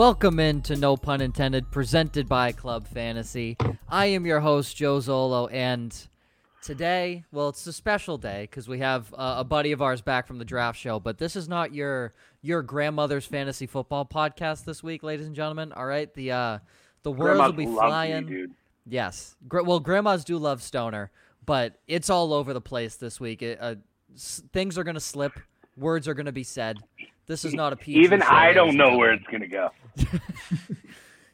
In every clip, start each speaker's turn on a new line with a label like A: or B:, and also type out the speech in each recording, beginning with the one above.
A: Welcome into No Pun Intended, presented by Club Fantasy. I am your host, Joe Zolo, and today, well, it's a special day because we have uh, a buddy of ours back from the draft show. But this is not your your grandmother's fantasy football podcast this week, ladies and gentlemen. All right, the uh, the words will be flying.
B: You.
A: Yes. Gr- well, grandmas do love Stoner, but it's all over the place this week. It, uh, s- things are going to slip. Words are going to be said. This is not a PG
B: Even
A: show,
B: I don't know where it's gonna go.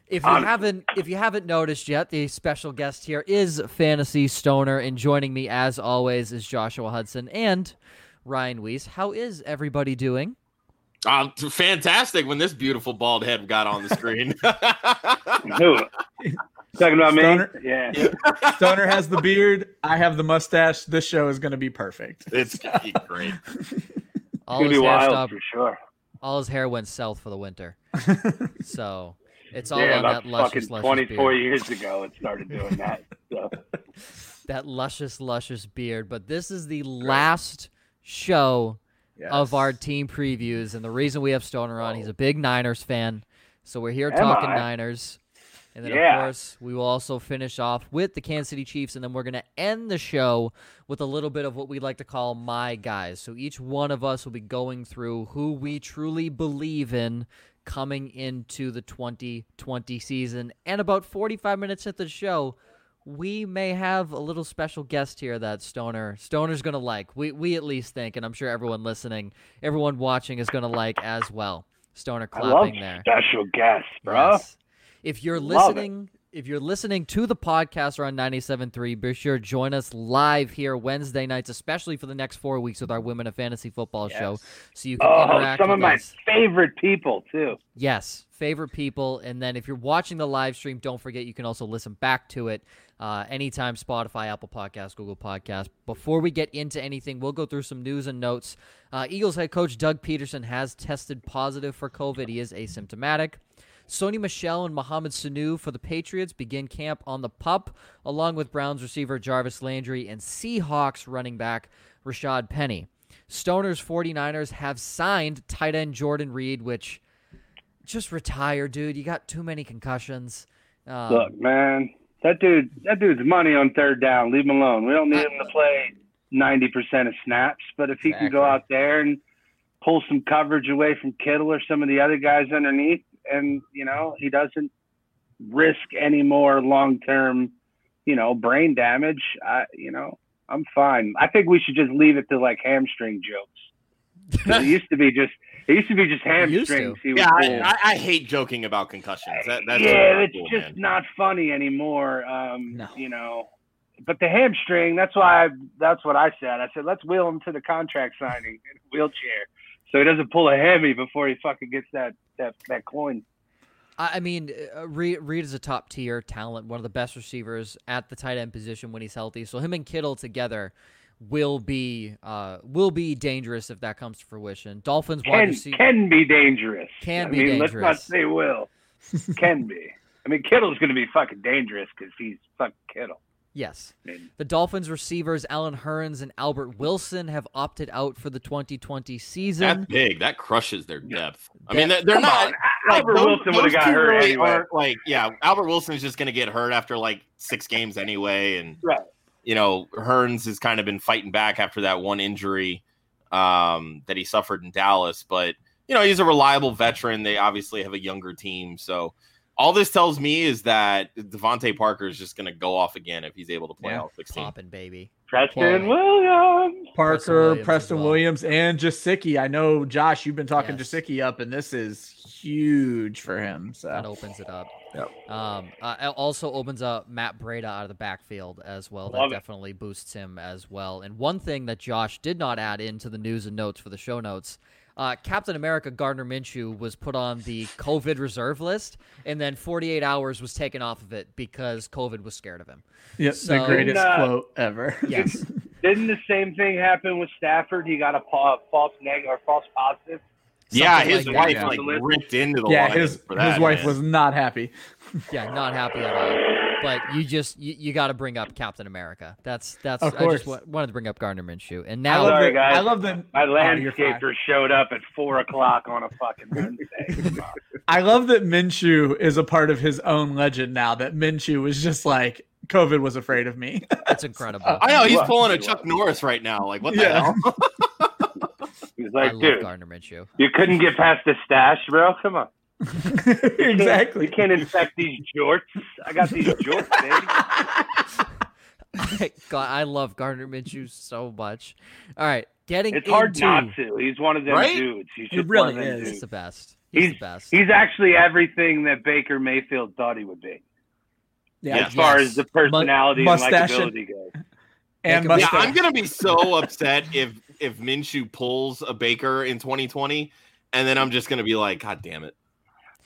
A: If you
B: Honestly.
A: haven't if you haven't noticed yet, the special guest here is Fantasy Stoner, and joining me as always is Joshua Hudson and Ryan Weiss. How is everybody doing?
C: Uh, fantastic when this beautiful bald head got on the screen.
B: Who? Talking about me?
D: Stoner?
B: Yeah.
D: Stoner has the beard. I have the mustache. This show is going to be perfect.
C: it's gonna be great.
A: All
B: Gonna
A: his
B: be
A: hair
B: wild
A: stopped,
B: for sure.
A: all his hair went south for the winter. so it's all
B: Yeah,
A: on
B: about
A: that luscious,
B: fucking
A: luscious
B: 24
A: beard.
B: years ago, it started doing that. So.
A: That luscious, luscious beard. But this is the last show
D: Yes.
A: of our team previews. And the reason we have Stoner on, he's a big Niners fan. So we're here
B: Am
A: talking
B: I?
A: Niners. And then,
B: Yeah.
A: of course, we will also finish off with the Kansas City Chiefs. And then we're going to end the show with a little bit of what we like to call my guys. So each one of us will be going through who we truly believe in coming into the 2020 season. And about 45 minutes into the show, we may have a little special guest here that Stoner Stoner's gonna like. We we at least think, and I'm sure everyone listening, everyone watching is gonna like as well. Stoner clapping there.
B: special guests, bro.
A: Yes. If you're
B: Love it.
A: listening, if you're listening to the podcast or on 97.3, be sure to join us live here Wednesday nights, especially for the next four weeks with our Women of Fantasy Football show. So you can
B: Oh,
A: interact
B: some of my
A: us.
B: favorite people too.
A: Yes, favorite people. And then if you're watching the live stream, don't forget you can also listen back to it uh, anytime Spotify, Apple Podcast, Google Podcast. Before we get into anything, we'll go through some news and notes. Uh, Eagles head coach Doug Pederson has tested positive for COVID. He is asymptomatic. Sony Michel and Mohamed Sanu for the Patriots begin camp on the pup, along with Browns receiver Jarvis Landry and Seahawks running back Rashaad Penny. Stoner's 49ers have signed tight end Jordan Reed, which just retire, dude. You got too many concussions. Um,
B: Look, man, that dude, that dude's money on third down. Leave him alone. We don't need him to play 90% of snaps, but if he can go out there and pull some coverage away from Kittle or some of the other guys underneath, and you know he doesn't risk any more long-term, you know, brain damage. I, you know, I'm fine. I think we should just leave it to like hamstring jokes. it used to be just, it used to be just
A: It used
B: hamstrings. He
C: Yeah,
B: cool.
C: I, I, I hate joking about concussions. That, that's
B: yeah,
C: not
B: it's
C: cool,
B: just
C: man.
B: not funny anymore. Um,
D: No.
B: You know, but the hamstring. That's why. I, that's what I said. I said let's wheel him to the contract signing in a wheelchair, so he doesn't pull a hammy before he fucking gets that that that coin.
A: I mean, uh, Reed, Reed is a top tier talent, one of the best receivers at the tight end position when he's healthy. So him and Kittle together will be uh, will be dangerous if that comes to fruition. Dolphins wide
B: Can
A: receiver.
B: can be dangerous.
A: Can
B: I
A: be
B: mean, Let's not say will. can be. I mean, Kittle's going to be fucking dangerous because he's fucking Kittle.
A: Yes. The Dolphins receivers Allen Hurns and Albert Wilson have opted out for the 2020 season.
C: That's big. That crushes their depth. I mean, they're, they're not. like,
B: Albert
C: those-
B: Wilson would have got hurt
C: really
B: anyway.
C: aren't, Like, yeah, Albert Wilson's just going to get hurt after like six games anyway, and
B: Right.
C: you know, Hurns has kind of been fighting back after that one injury um, that he suffered in Dallas. But you know, he's a reliable veteran. They obviously have a younger team, so all this tells me is that DeVante Parker is just going to go off again if he's able to play
D: Yeah.
C: all 16.
A: Popping, baby.
B: Preston
A: Well,
B: Williams.
D: Parker,
A: Preston
D: Preston
A: Williams
D: Williams, and Gesicki. I know, Josh, you've been talking
A: Yes.
D: Gesicki up, and this is huge for him. So That
A: opens it up.
D: Yep.
A: Um, uh, it also opens up Matt Breida out of the backfield as well. That
B: it.
A: definitely boosts him as well. And one thing that Josh did not add into the news and notes for the show notes. Uh, Captain America Gardner Minshew was put on the COVID reserve list, and then 48 hours was taken off of it because COVID was scared of him.
D: yep,
A: So-
D: the greatest
B: Uh,
D: quote ever.
A: Yes,
B: Didn't the same thing happen with Stafford? He got a pa- false negative or false positive.
C: Yeah, his
A: like
C: wife
A: that.
C: like ripped into the
D: yeah,
C: Lions
D: his
C: for that,
D: his wife
C: man.
D: was not happy.
A: yeah, not happy at all. But you just you, you got to bring up Captain America. That's that's
D: Of course.
A: I just
D: course.
A: wa- wanted to bring up Gardner Minshew, and
D: I
A: now
D: love
B: Sorry,
D: that.
B: guys.
D: I love that.
B: My
D: Oh, you're fine.
B: showed up at four o'clock on a fucking Wednesday.
D: I love that Minshew is a part of his own legend now. That Minshew was just like COVID was afraid of me.
A: That's incredible.
C: I know he's pulling a Chuck Norris right now. Like what the
D: Yeah.
C: hell?
B: He's
A: I
B: like,
A: love
B: dude,
A: Gardner Minshew.
B: you couldn't get past the stash, bro. Come on.
D: Exactly.
B: You can't infect these jorts. I got these jorts, baby.
A: God, I love Gardner Minshew so much. All right, getting
B: It's hard not to. He's one of them
C: Right?
B: dudes. He's
D: He
B: just
D: really
B: one of them
D: is.
A: He's the best. He's,
B: He's
A: the best.
B: He's actually everything that Baker Mayfield thought he would be,
D: Yeah.
B: as far as the personality
D: Mu-
B: and
D: mustache and-
B: likability goes.
D: And
A: Yeah,
C: Yeah. I'm gonna be so upset if if Minshew pulls a Baker in 2020, and then I'm just gonna be like, God damn it.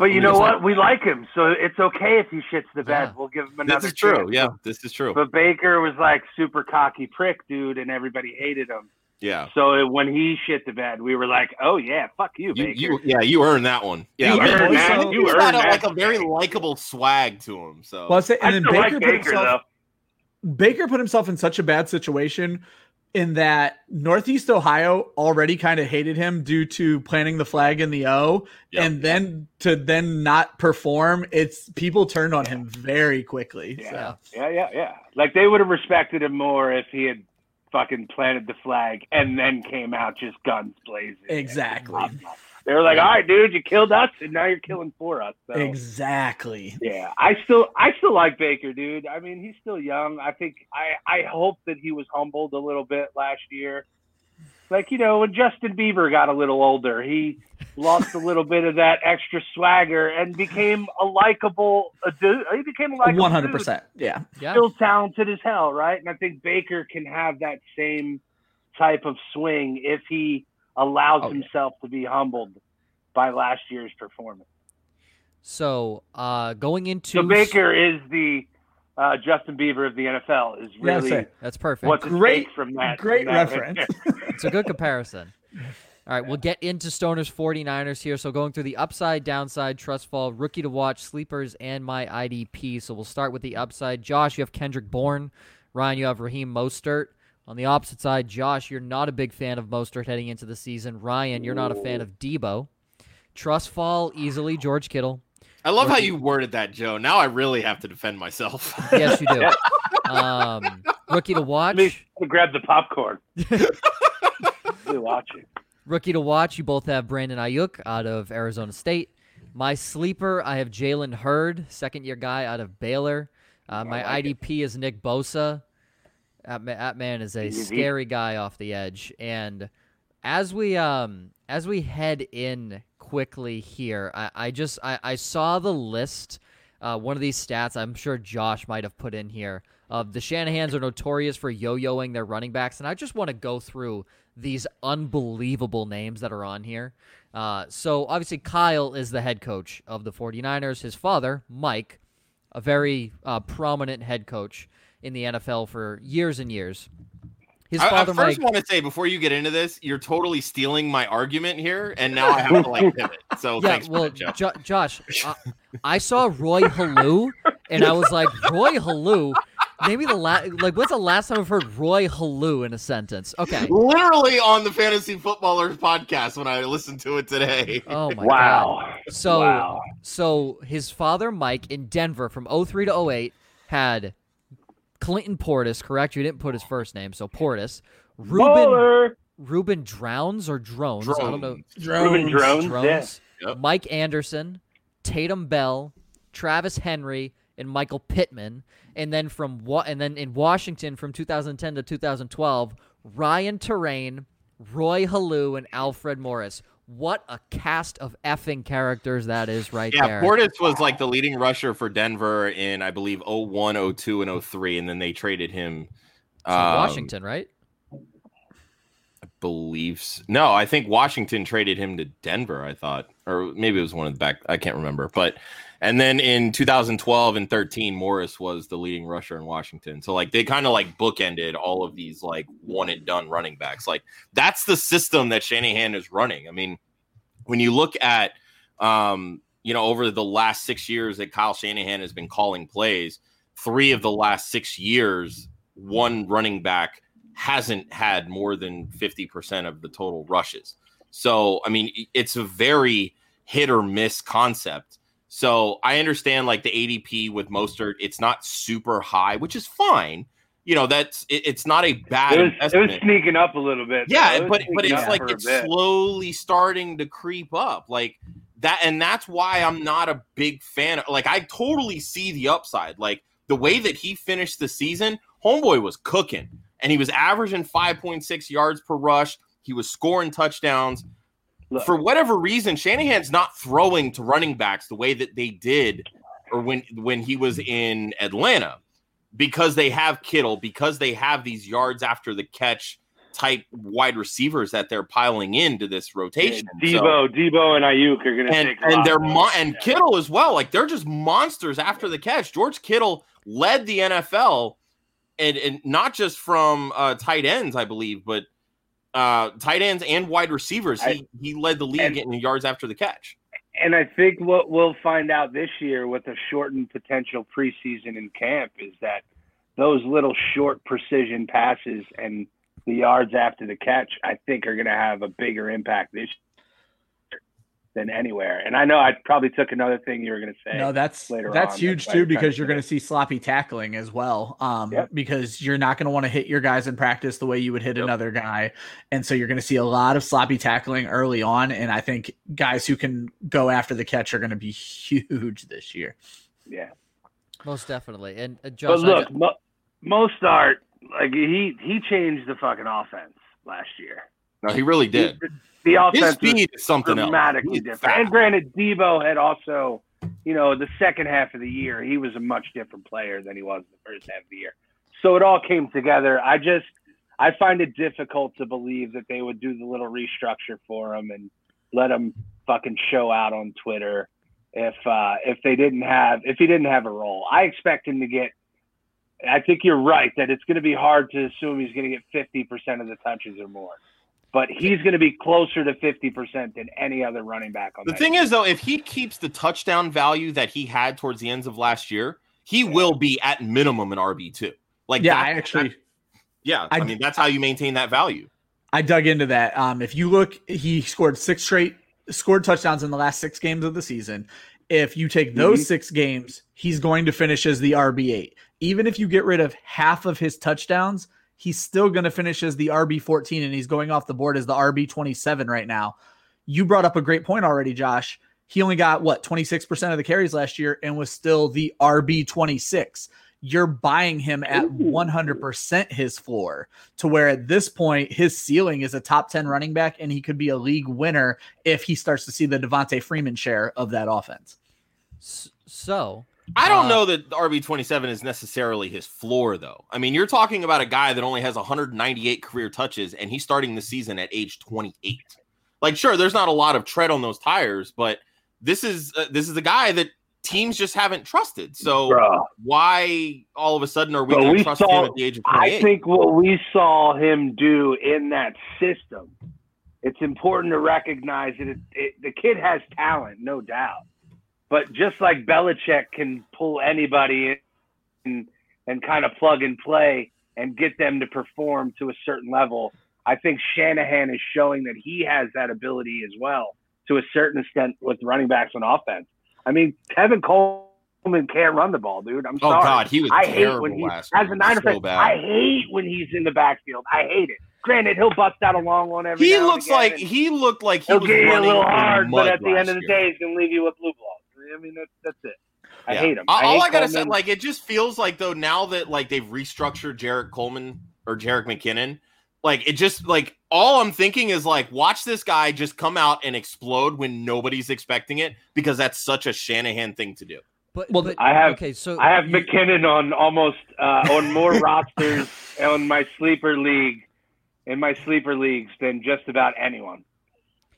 B: But you know
A: Just
B: what? We like him, so it's okay if he shits the bed.
A: Yeah.
B: We'll give him another.
C: This is true. Yeah, this is true.
B: But Baker was like super cocky prick, dude, and everybody hated him.
C: Yeah.
B: So when he shit the bed, we were like, "Oh yeah, fuck you,
C: You,
B: Baker."
C: you, yeah, you earned that one. Yeah,
B: You earned
D: that.
C: got-
B: You
C: he's
B: earned
C: got a,
B: that.
C: like a very likable swag to him. So
D: Well, I say,
B: I
D: and then
B: still
D: Baker
B: like
D: put himself.
B: though.
D: Baker put himself in such a bad situation in that Northeast Ohio already kind of hated him due to planting the flag in the O,
C: Yep.
D: and then to then not perform, it's people turned on him very quickly.
B: Yeah.
D: So.
B: Yeah, yeah, yeah. Like they would have respected him more if he had fucking planted the flag and then came out just guns blazing.
D: Exactly.
B: They were like, "All right, dude, you killed us, and now you're killing for us." So,
D: Exactly.
B: yeah, I still, I still like Baker, dude. I mean, he's still young. I think, I, I hope that he was humbled a little bit last year. Like you know, when Justin Bieber got a little older, he lost a little bit of that extra swagger and became a likable dude. He became a likable
D: One hundred percent. Yeah.
A: yeah.
B: still talented as hell, right? And I think Baker can have that same type of swing if he allows
D: yeah.
B: himself to be humbled by last year's performance.
A: So, uh, going into
B: So Baker is the uh, Justin Bieber of the NFL. Is really
D: say,
A: that's perfect.
B: What's
D: Great-
B: from that.
D: great
B: from that-
D: reference.
A: It's a good comparison. All right, we'll get into Stoner's 49ers here. So going through the upside, downside, trust fall, rookie to watch, sleepers, and my IDP. So we'll start with the upside. Josh, you have Kendrick Bourne. Ryan, you have Raheem Mostert. On the opposite side, Josh, you're not a big fan of Mostert heading into the season. Ryan, you're not a fan of Deebo. Trust fall easily, George Kittle.
C: I love how you worded that, Joe. Now I really have to defend myself.
A: Yes, you do. um, rookie to watch.
B: Let me grab the popcorn. Watching.
A: Rookie to watch, you both have Brandon Aiyuk out of Arizona State. My sleeper, I have Jalen Hurd, second year guy out of Baylor. Uh, my
B: like
A: IDP is Nick Bosa. That, ma- that man is a
B: Easy.
A: scary guy off the edge. And as we um as we head in quickly here, I, I just I, I saw the list. Uh, one of these stats I'm sure Josh might have put in here of the Shanahans are notorious for yo-yoing their running backs, and I just want to go through these unbelievable names that are on here. Uh, so obviously Kyle is the head coach of the 49ers. His father, Mike, a very uh, prominent head coach in the NFL for years and years. His
C: I, I
A: father,
C: first
A: Mike.
C: want to say before you get into this, you're totally stealing my argument here, and now I have to like pivot. So
A: Yeah,
C: thanks
A: well,
C: that,
A: Jo- Josh, uh, I saw Roy Helu, and I was like, Roy Helu. Maybe the last, like, what's the last time I've heard Roy Helu in a sentence? Okay.
C: Literally on the Fantasy Footballers podcast when I listened to it today.
A: Oh my god.
B: Wow.
A: So,
B: Wow.
A: so his father Mike in Denver from 03 to 08 had Clinton Portis, correct? You didn't put his oh. first name, so Portis. Ruben
B: Baller.
A: Ruben Drowns or Drones? I don't know.
B: Ruben Drones.
A: Drones.
B: Yeah.
C: Yep.
A: Mike Anderson, Tatum Bell, Travis Henry, and Michael Pittman. And then from what and then in Washington from 2010 to 2012, Ryan Torain, Roy Helu, and Alfred Morris. What a cast of effing characters that is right
C: Yeah,
A: there.
C: Portis was like the leading rusher for Denver in I believe 01, 02, and 03, and then they traded him.
A: To
C: um,
A: Washington, right?
C: believes no i think washington traded him to denver i thought or maybe it was one of the back i can't remember but and then in 2012 and 13 morris was the leading rusher in washington so like they kind of like bookended all of these like one and done running backs like that's the system that shanahan is running i mean when you look at um you know over the last six years that kyle shanahan has been calling plays three of the last six years, one running back hasn't had more than 50% of the total rushes. So, I mean, it's a very hit or miss concept. So I understand like the ADP with Mostert, it's not super high, which is fine. You know, that's it, it's not a bad
B: It was, it was sneaking up a little bit.
C: Yeah, but but it's like it's slowly starting to creep up. Like that and that's why I'm not a big fan of like I totally see the upside. Like the way that he finished the season, homeboy was cooking and he was averaging 5.6 yards per rush. He was scoring touchdowns.
B: Look.
C: For whatever reason, Shanahan's not throwing to running backs the way that they did or when when he was in Atlanta because they have Kittle, because they have these yards after the catch type wide receivers that they're piling into this rotation. So-
B: Deebo, Deebo, and Aiyuk are going to
C: and
B: take.
C: and they're mo- and Kittle as well. Like they're just monsters after the catch. George Kittle led the NFL, and and not just from uh, tight ends, I believe, but uh, tight ends and wide receivers. He he led the league in yards after the catch.
B: And I think what we'll find out this year with a shortened potential preseason in camp is that those little short precision passes and the yards after the catch, I think, are going to have a bigger impact this year than anywhere. And I know I probably took another thing you were going to say.
D: No, that's
B: later
D: that's
B: on.
D: huge
B: That's
D: too because you're going to see sloppy tackling as well. Um,
B: Yep.
D: because you're not going to want to hit your guys in practice the way you would hit
C: Yep.
D: another guy, and so you're going to see a lot of sloppy tackling early on. And I think guys who can go after the catch are going to be huge this year.
B: yeah.
A: Most definitely. And uh,
B: But
A: Josh, I
B: look,
A: ju-
B: Mo, Mostert, like he he changed the fucking offense last year.
C: No, he really did.
B: The, the
C: His
B: offense was
C: speed is something else.
B: dramatically
C: He's
B: different.
C: fast.
B: And granted, Deebo had also, you know, the second half of the year, he was a much different player than he was the first half of the year. So it all came together. I just, I find it difficult to believe that they would do the little restructure for him and let him fucking show out on Twitter if uh, if they didn't have if he didn't have a role. I expect him to get. I think you're right that it's going to be hard to assume he's going to get 50% of the touches or more. But he's going to be closer to 50% than any other running back on
C: The
B: that
C: thing
B: team.
C: is, though, if he keeps the touchdown value that he had towards the ends of last year, he will be at minimum an RB two. Like,
D: yeah,
C: that-
D: I actually
C: that- yeah. I,
D: I-
C: mean, that's how you maintain that value.
D: I dug into that. Um, if you look, he scored six straight scored touchdowns in the last six games of the season. If you take those
B: Mhm.
D: six games, he's going to finish as the RB eight. Even if you get rid of half of his touchdowns, he's still going to finish as the RB fourteen, and he's going off the board as the RB twenty seven right now. You brought up a great point already, Josh. He only got what twenty six percent of the carries last year, and was still the RB twenty six. You're buying him at one hundred percent his floor to where at this point his ceiling is a top 10 running back and he could be a league winner if he starts to see the Devonta Freeman share of that offense.
A: so
C: I don't
A: Uh,
C: know that RB twenty seven is necessarily his floor, though. I mean, you're talking about a guy that only has 198 career touches, and he's starting the season at age 28. Like, sure, there's not a lot of tread on those tires, but this is uh, this is a guy that teams just haven't trusted. So
B: Bro,
C: why all of a sudden are we going to trust
B: saw-
C: him at the age of 28?
B: I think what we saw him do in that system, it's important to recognize that it, it, the kid has talent, no doubt. But just like Belichick can pull anybody in and, and kind of plug and play and get them to perform to a certain level, I think Shanahan is showing that he has that ability as well to a certain extent with running backs on offense. I mean, Tevin Coleman can't run the ball, dude. I'm
C: oh
B: sorry.
C: God, he was
B: I hate
C: terrible
B: when he
C: last
B: as a Niner fan. I hate when he's in the backfield. I hate it. Granted, he'll bust out a long one every.
C: he
B: now and
C: looks like he looked like he
B: he'll
C: was
B: get you a little hard, but at the end of the
C: year.
B: day, he's gonna leave you with blue balls. I mean, that's that's it. I
C: Yeah.
B: hate him.
C: All,
B: I
C: all
B: hate
C: I gotta say, like, it just feels like though now that like they've restructured Jarrett Coleman or Jerick McKinnon, like it just like all I'm thinking is like, watch this guy just come out and explode when nobody's expecting it because that's such a Shanahan thing to do.
A: but,
D: Well,
A: but
B: I have-
A: okay so
B: I have
A: you-
B: McKinnon on almost uh, on more rosters on my sleeper league in my sleeper leagues than just about anyone.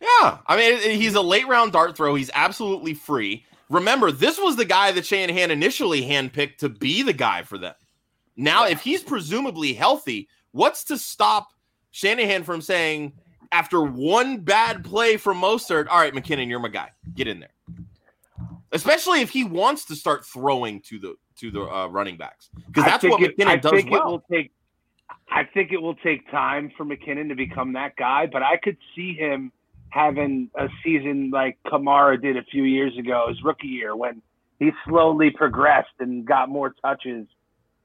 C: Yeah, I mean he's a late round dart throw. He's absolutely free. Remember, this was the guy that Shanahan initially handpicked to be the guy for them. Now, if he's presumably healthy, what's to stop Shanahan from saying after one bad play from Mostert, all right, McKinnon, you're my guy. Get in there. especially if he wants to start throwing to the to the uh, running backs because that's what
B: it-
C: McKinnon
B: I
C: does
B: think
C: well.
B: It will take, I think it will take time for McKinnon to become that guy, but I could see him having a season like Kamara did a few years ago, his rookie year, when he slowly progressed and got more touches,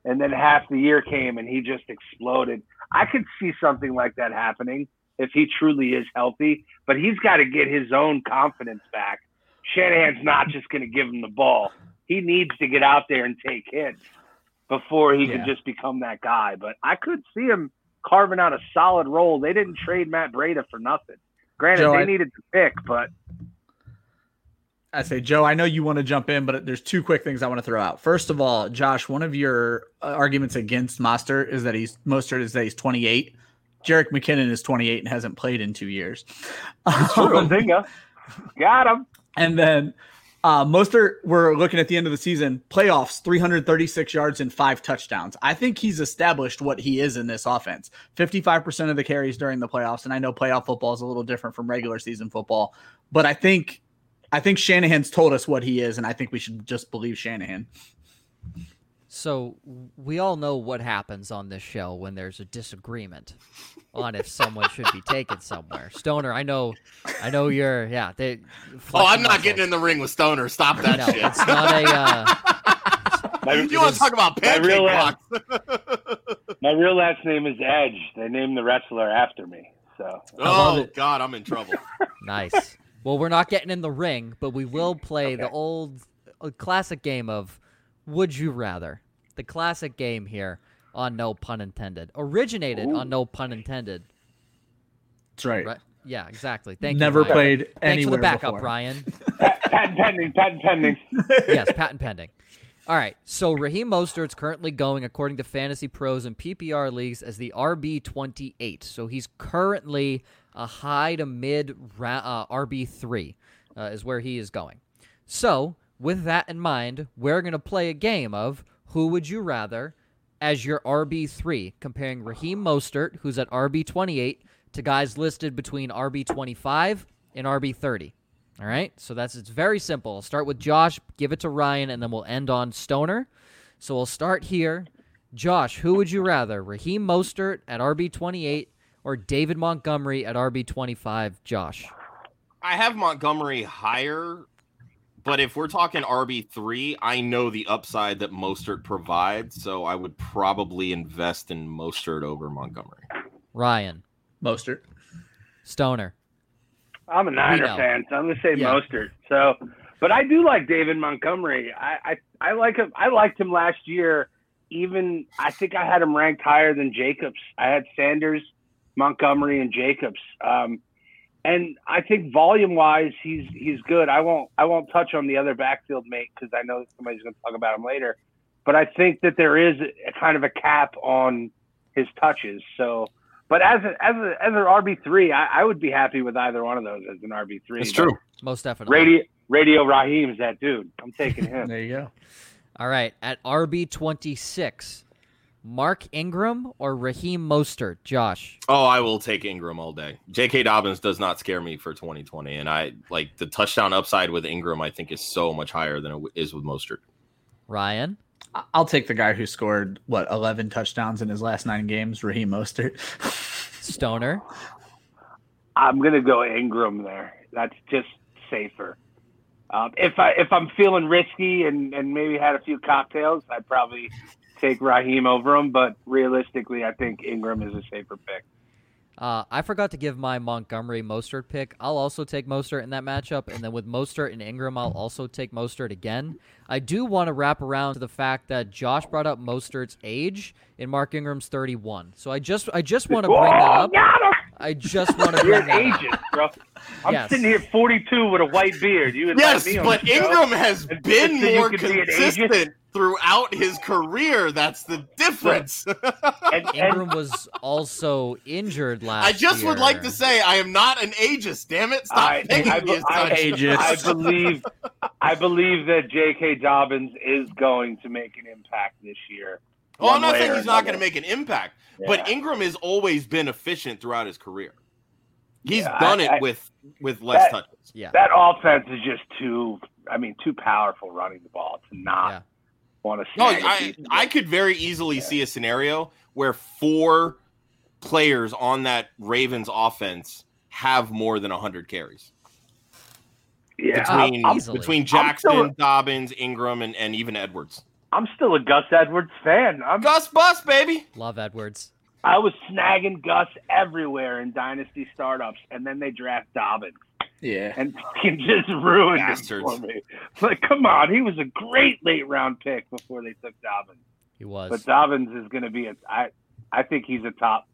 B: and then half the year came and he just exploded. I could see something like that happening if he truly is healthy, but he's got to get his own confidence back. Shanahan's not just going to give him the ball. He needs to get out there and take hits before he
D: Yeah.
B: can just become that guy. But I could see him carving out a solid role. They didn't trade Matt Breida for nothing. Granted,
D: Joe,
B: they
D: I-
B: needed to pick, but
D: I say, Joe, I know you want to jump in, but there's two quick things I want to throw out. First of all, Josh, one of your uh, arguments against Mostert is that he's Mostert is that he's 28. Jerick McKinnon is 28 and hasn't played in two years. Um,
B: Zinga, got him.
D: and then uh, Mostert, we're looking at the end of the season, playoffs, 336 yards and five touchdowns. I think he's established what he is in this offense. 55% of the carries during the playoffs, and I know playoff football is a little different from regular season football, but I think I think Shanahan's told us what he is, and I think we should just believe Shanahan.
A: So we all know what happens on this show when there's a disagreement on if someone should be taken somewhere. Stoner, I know, I know you're. Yeah, they.
C: oh, I'm not getting in the ring with Stoner. Stop that
A: No,
C: shit.
A: it's not a. Uh,
B: My,
C: you want to talk about
B: my
C: pancake
B: real
C: blocks?
B: my real last name is Edge. They named the wrestler after me. So
C: Oh. God, I'm in trouble.
A: nice. Well, we're not getting in the ring, but we will play the
B: Okay.
A: old, uh, classic game of "Would You Rather." The classic game here on No Pun Intended, originated on No Pun Intended.
D: That's right.
A: Right? Yeah, exactly. Thank
D: Never
A: you. Ryan.
D: played
A: Thanks for the backup,
D: before.
B: Pat- patent pending, patent pending.
A: yes, patent pending. All right, so Raheem Mostert's currently going, according to Fantasy Pros and PPR leagues, as the RB twenty eight. So he's currently a high to mid uh, RB three, uh, is where he is going. So with that in mind, we're gonna play a game of who would you rather as your RB three, comparing Raheem Mostert, who's at RB twenty eight, to guys listed between RB twenty five and RB thirty. All right, so that's it's very simple. I'll start with Josh, give it to Ryan, and then we'll end on Stoner. So we'll start here. Josh, who would you rather, Raheem Mostert at RB twenty eight or David Montgomery at RB twenty five? Josh,
C: I have Montgomery higher, but if we're talking RB three, I know the upside that Mostert provides, so I would probably invest in Mostert over Montgomery.
A: Ryan,
D: Mostert.
A: Stoner.
B: I'm a Niner fan, so I'm going to say
A: Yeah.
B: Mostert. So, but I do like David Montgomery. I, I I like him. I liked him last year. Even I think I had him ranked higher than Jacobs. I had Sanders, Montgomery, and Jacobs. Um, and I think volume wise, he's he's good. I won't I won't touch on the other backfield mate because I know somebody's going to talk about him later. But I think that there is a kind of a cap on his touches. So, but as a, as a, as an RB three, I, I would be happy with either one of those as an RB three.
C: It's true.
A: Most definitely.
B: Radio Radio Raheem's that dude. I'm taking him.
D: There you go.
A: All right, at RB twenty six, Mark Ingram or Raheem Mostert? Josh.
C: Oh, I will take Ingram all day. J.K. Dobbins does not scare me for 2020, and I like the touchdown upside with Ingram. I think is so much higher than it is with Mostert.
A: Ryan.
D: I- I'll take the guy who scored what 11 touchdowns in his last nine games, Raheem Mostert.
A: Stoner.
B: I'm gonna go Ingram there. That's just safer. Um, if I if I'm feeling risky and, and maybe had a few cocktails, I'd probably take Raheem over him. But realistically, I think Ingram is a safer pick.
A: Uh, I forgot to give my Montgomery Mostert pick. I'll also take Mostert in that matchup, and then with Mostert and Ingram, I'll also take Mostert again. I do want to wrap around to the fact that Josh brought up Mostert's age, and Mark Ingram's 31. So I just I just want to bring that up.
B: Got him!
A: I just want to
B: You're an
A: that up.
B: agent, bro. I'm
A: Yes.
B: sitting here 42 with a white beard. You invite
C: Yes,
B: me
C: but? Ingram has
B: And
C: been
B: so
C: more
B: could be
C: consistent throughout his career. That's the difference.
B: And, and
A: Ingram was also injured last
C: I just would like to say I am not an ageist. Damn it! Stop
B: I-
C: taking
B: I-
C: me as
B: I-
D: Ageist.
B: I believe I believe that J.K. Dobbins is going to make an impact this year.
C: Well, I'm not saying he's not going to make an impact, but Ingram has always been efficient throughout his career. He's
B: Yeah,
C: done
B: I-
C: it
B: I-
C: with with less
B: that-
C: touches.
A: Yeah.
B: That offense is just too. I mean, too powerful running the ball to not
A: Yeah.
B: want to. See.
C: No, I I could very easily see a scenario where four players on that Ravens offense have more than 100 carries.
B: Yeah,
C: Between
B: I'm,
C: between
B: I'm
C: Jackson,
B: still-
C: Dobbins, Ingram, and, and even Edwards.
B: I'm still a Gus Edwards fan. I'm
C: Gus Bus, baby.
A: Love Edwards.
B: I was snagging Gus everywhere in dynasty startups, and then they draft Dobbins
D: Yeah.
B: and fucking just ruined
C: Bastards.
B: it for me. Like, come on, he was a great late round pick before they took Dobbins.
A: He was.
B: But Dobbins is going to be a. I I think he's a top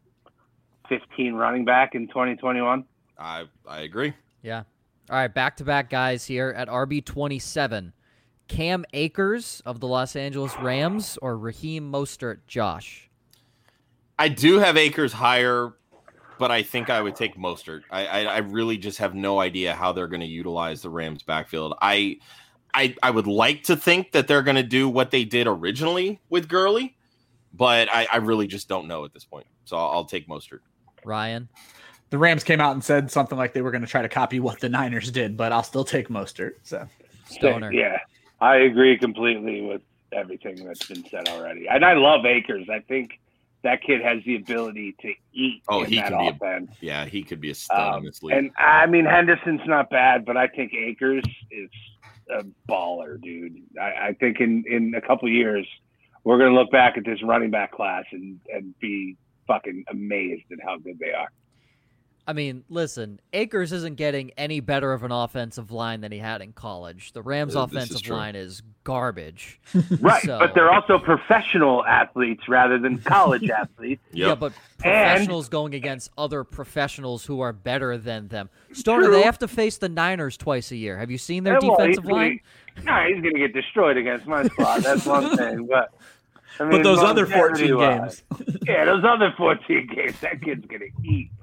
B: 15 running back in 2021.
C: I I agree.
A: Yeah. All right, back to back guys here at RB twenty seven. Cam Akers of the Los Angeles Rams or Raheem Mostert, Josh.
C: I do have Akers higher, but I think I would take Mostert. I I, I really just have no idea how they're going to utilize the Rams backfield. I I I would like to think that they're going to do what they did originally with Gurley, but I, I really just don't know at this point. So I'll, I'll take Mostert.
A: Ryan.
D: The Rams came out and said something like they were going to try to copy what the Niners did, but I'll still take Mostert. So
A: Stoner.
B: Yeah, I agree completely with everything that's been said already. And I love Akers. I think that kid has the ability to eat
C: Oh,
B: in
C: he
B: that
C: can be a-
B: offense.
C: Yeah, he could be a stud in
B: Um,
C: this league.
B: and I mean Henderson's not bad, but I think Akers is a baller, dude. I, I think in in a couple years we're gonna look back at this running back class and and be fucking amazed at how good they are.
A: I mean, listen, Akers isn't getting any better of an offensive line than he had in college. The Rams'
C: Uh, this is
A: offensive line is garbage.
B: Right,
A: So-
B: but they're also professional athletes rather than college athletes.
A: Yeah, but professionals going against other professionals who are better than them. Stoner,
B: True.
A: they have to face the Niners twice a year. Have you seen their
B: Yeah, well,
A: defensive
B: he's gonna-
A: line?
B: Nah, he's gonna get destroyed against my squad. That's one thing, but. I
D: but those other 14
B: longevity-wise-
D: games.
B: Yeah, those other 14 games, that kid's gonna eat.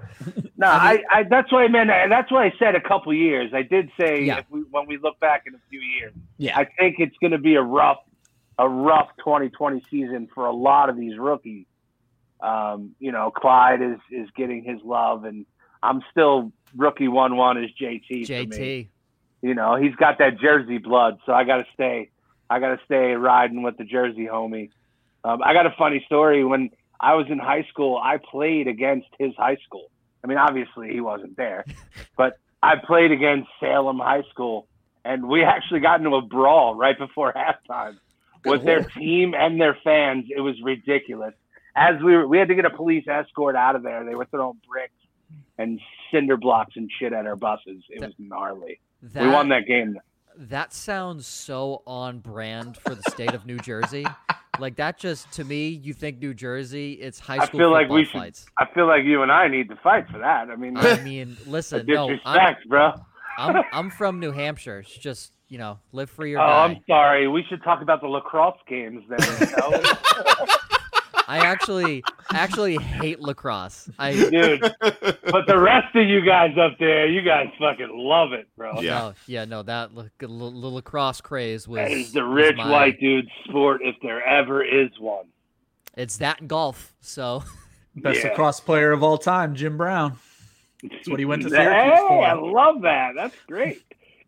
B: No, I, I, that's why I meant. That's why I said a couple years. I did say
A: Yeah.
B: if we, when we look back in a few years,
D: Yeah.
B: I think it's going to be a rough, a rough 2020 season for a lot of these rookies. Um, you know, Clyde is is getting his love, and I'm still rookie one one is JT.
A: JT.
B: You know, he's got that Jersey blood, so I got to stay. I got to stay riding with the Jersey homie. Um, I got a funny story. When I was in high school, I played against his high school. I mean, obviously he wasn't there, but I played against Salem High School, and we actually got into a brawl right before halftime with their team and their fans. It was ridiculous. As we were, we had to get a police escort out of there. They were throwing bricks and cinder blocks and shit at our buses. It was gnarly.
A: That,
B: we won that game.
A: That sounds so on brand for the state of New Jersey. Like that just to me, you think New Jersey, it's high
B: I
A: school
B: feel like we should-
A: fights.
B: I feel like you and I need to fight for that. I mean,
A: I mean, listen, no, I'm,
B: bro.
A: I'm I'm from New Hampshire. It's just you know, live free or
B: Oh,
A: die.
B: I'm sorry. We should talk about the lacrosse games then. you know?
A: I actually actually hate lacrosse. I
B: Dude, but the rest of you guys up there, you guys fucking love it, bro.
C: Yeah.
A: no, yeah, no, that la- the la- lacrosse craze was
B: That is the rich
A: my-
B: white dude sport if there ever is one.
A: It's that and golf. So
D: Best
B: Yeah.
D: lacrosse player of all time, Jim Brown. That's what he went to
B: Hey,
D: for.
B: I love that. That's great.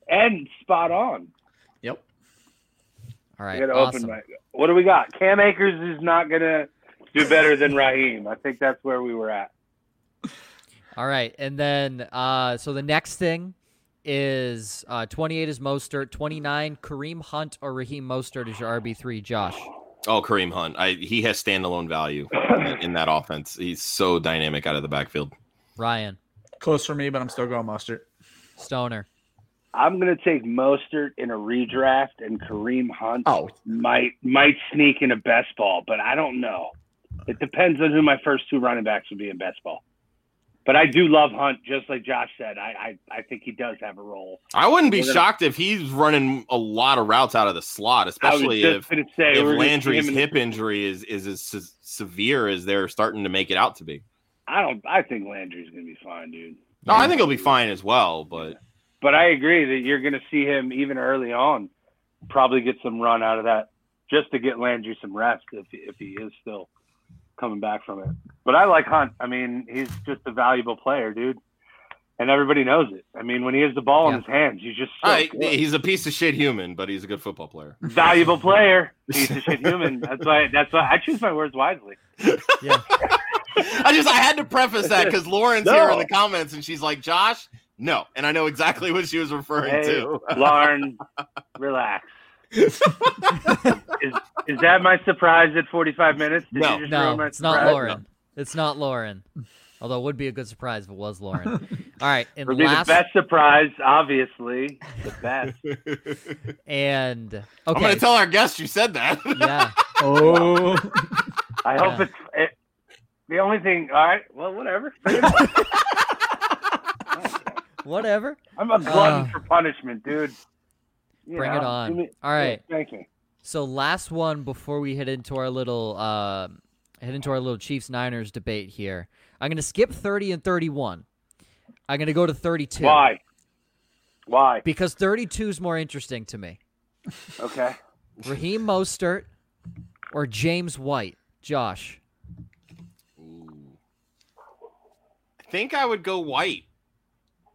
B: And spot on.
D: Yep.
A: all
B: I
A: right,
B: gotta
A: awesome.
B: open my what do we got? Cam Akers is not gonna do better than Raheem. I think that's where we were at.
A: All right, and then uh, so the next thing is uh, 28 is Mostert, 29 Kareem Hunt or Raheem Mostert is your RB three. Josh,
C: Oh, Kareem Hunt. I, he has standalone value in, in that offense. He's so dynamic out of the backfield.
A: Ryan,
D: Close for me, but I'm still going Mostert.
A: Stoner.
B: I'm gonna take Mostert in a redraft and Kareem Hunt
D: Oh,
B: might might sneak in a best ball, but I don't know. It depends on who my first two running backs would be in best ball. But I do love Hunt, just like Josh said. I I, I think he does have a role.
C: I wouldn't be
B: gonna-
C: shocked if he's running a lot of routes out of the slot, especially if
B: say
C: if
B: we're gonna see
C: Landry's hip injury is is as se- severe as they're starting to make it out to be.
B: I don't. I think Landry's gonna be fine, dude.
C: No, I think he'll be fine as well, but
B: But I agree that you're gonna see him even early on, probably get some run out of that, just to get Landry some rest if if he is still coming back from it. But I like Hunt. I mean, he's just a valuable player, dude. and everybody knows it. I mean, when he has the ball
A: Yeah.
B: in his hands, he's just so
C: All right,
B: good.
C: he's a piece of shit human, but he's a good football player.
B: valuable player. Piece of shit human. That's why. That's why I choose my words wisely.
A: Yeah.
C: I just I had to preface that because Lauren's
B: No.
C: here in the comments and she's like, Josh, no. And I know exactly what she was referring
B: Hey,
C: to.
B: Lauren, relax. Is, is that my surprise at 45 minutes? Did
C: No.
B: you just
A: No,
B: my
A: it's not
B: surprise?
A: Lauren. It's not Lauren. Although it would be a good surprise if it was Lauren. All right, and
B: Would be
A: last
B: the best surprise, obviously. The best.
A: and
C: I'm gonna tell our guest you said that.
A: yeah,
D: Oh,
B: I hope
A: Yeah.
B: it's it, the only thing. All right, well, whatever. Bring it on.
A: whatever.
B: I'm a glutton
A: Uh.
B: for punishment, dude. You
A: Bring
B: know,
A: it on.
B: me-
A: All right.
B: yeah, thank you.
A: So last one before we head into our little uh, head into our little Chiefs Niners debate here. I'm gonna skip 30 and 31. I'm gonna go to 32
B: Why? Why?
A: because 32 is more interesting to me.
B: Okay.
A: Raheem Mostert or James White. Josh.
C: Ooh. I think I would go white.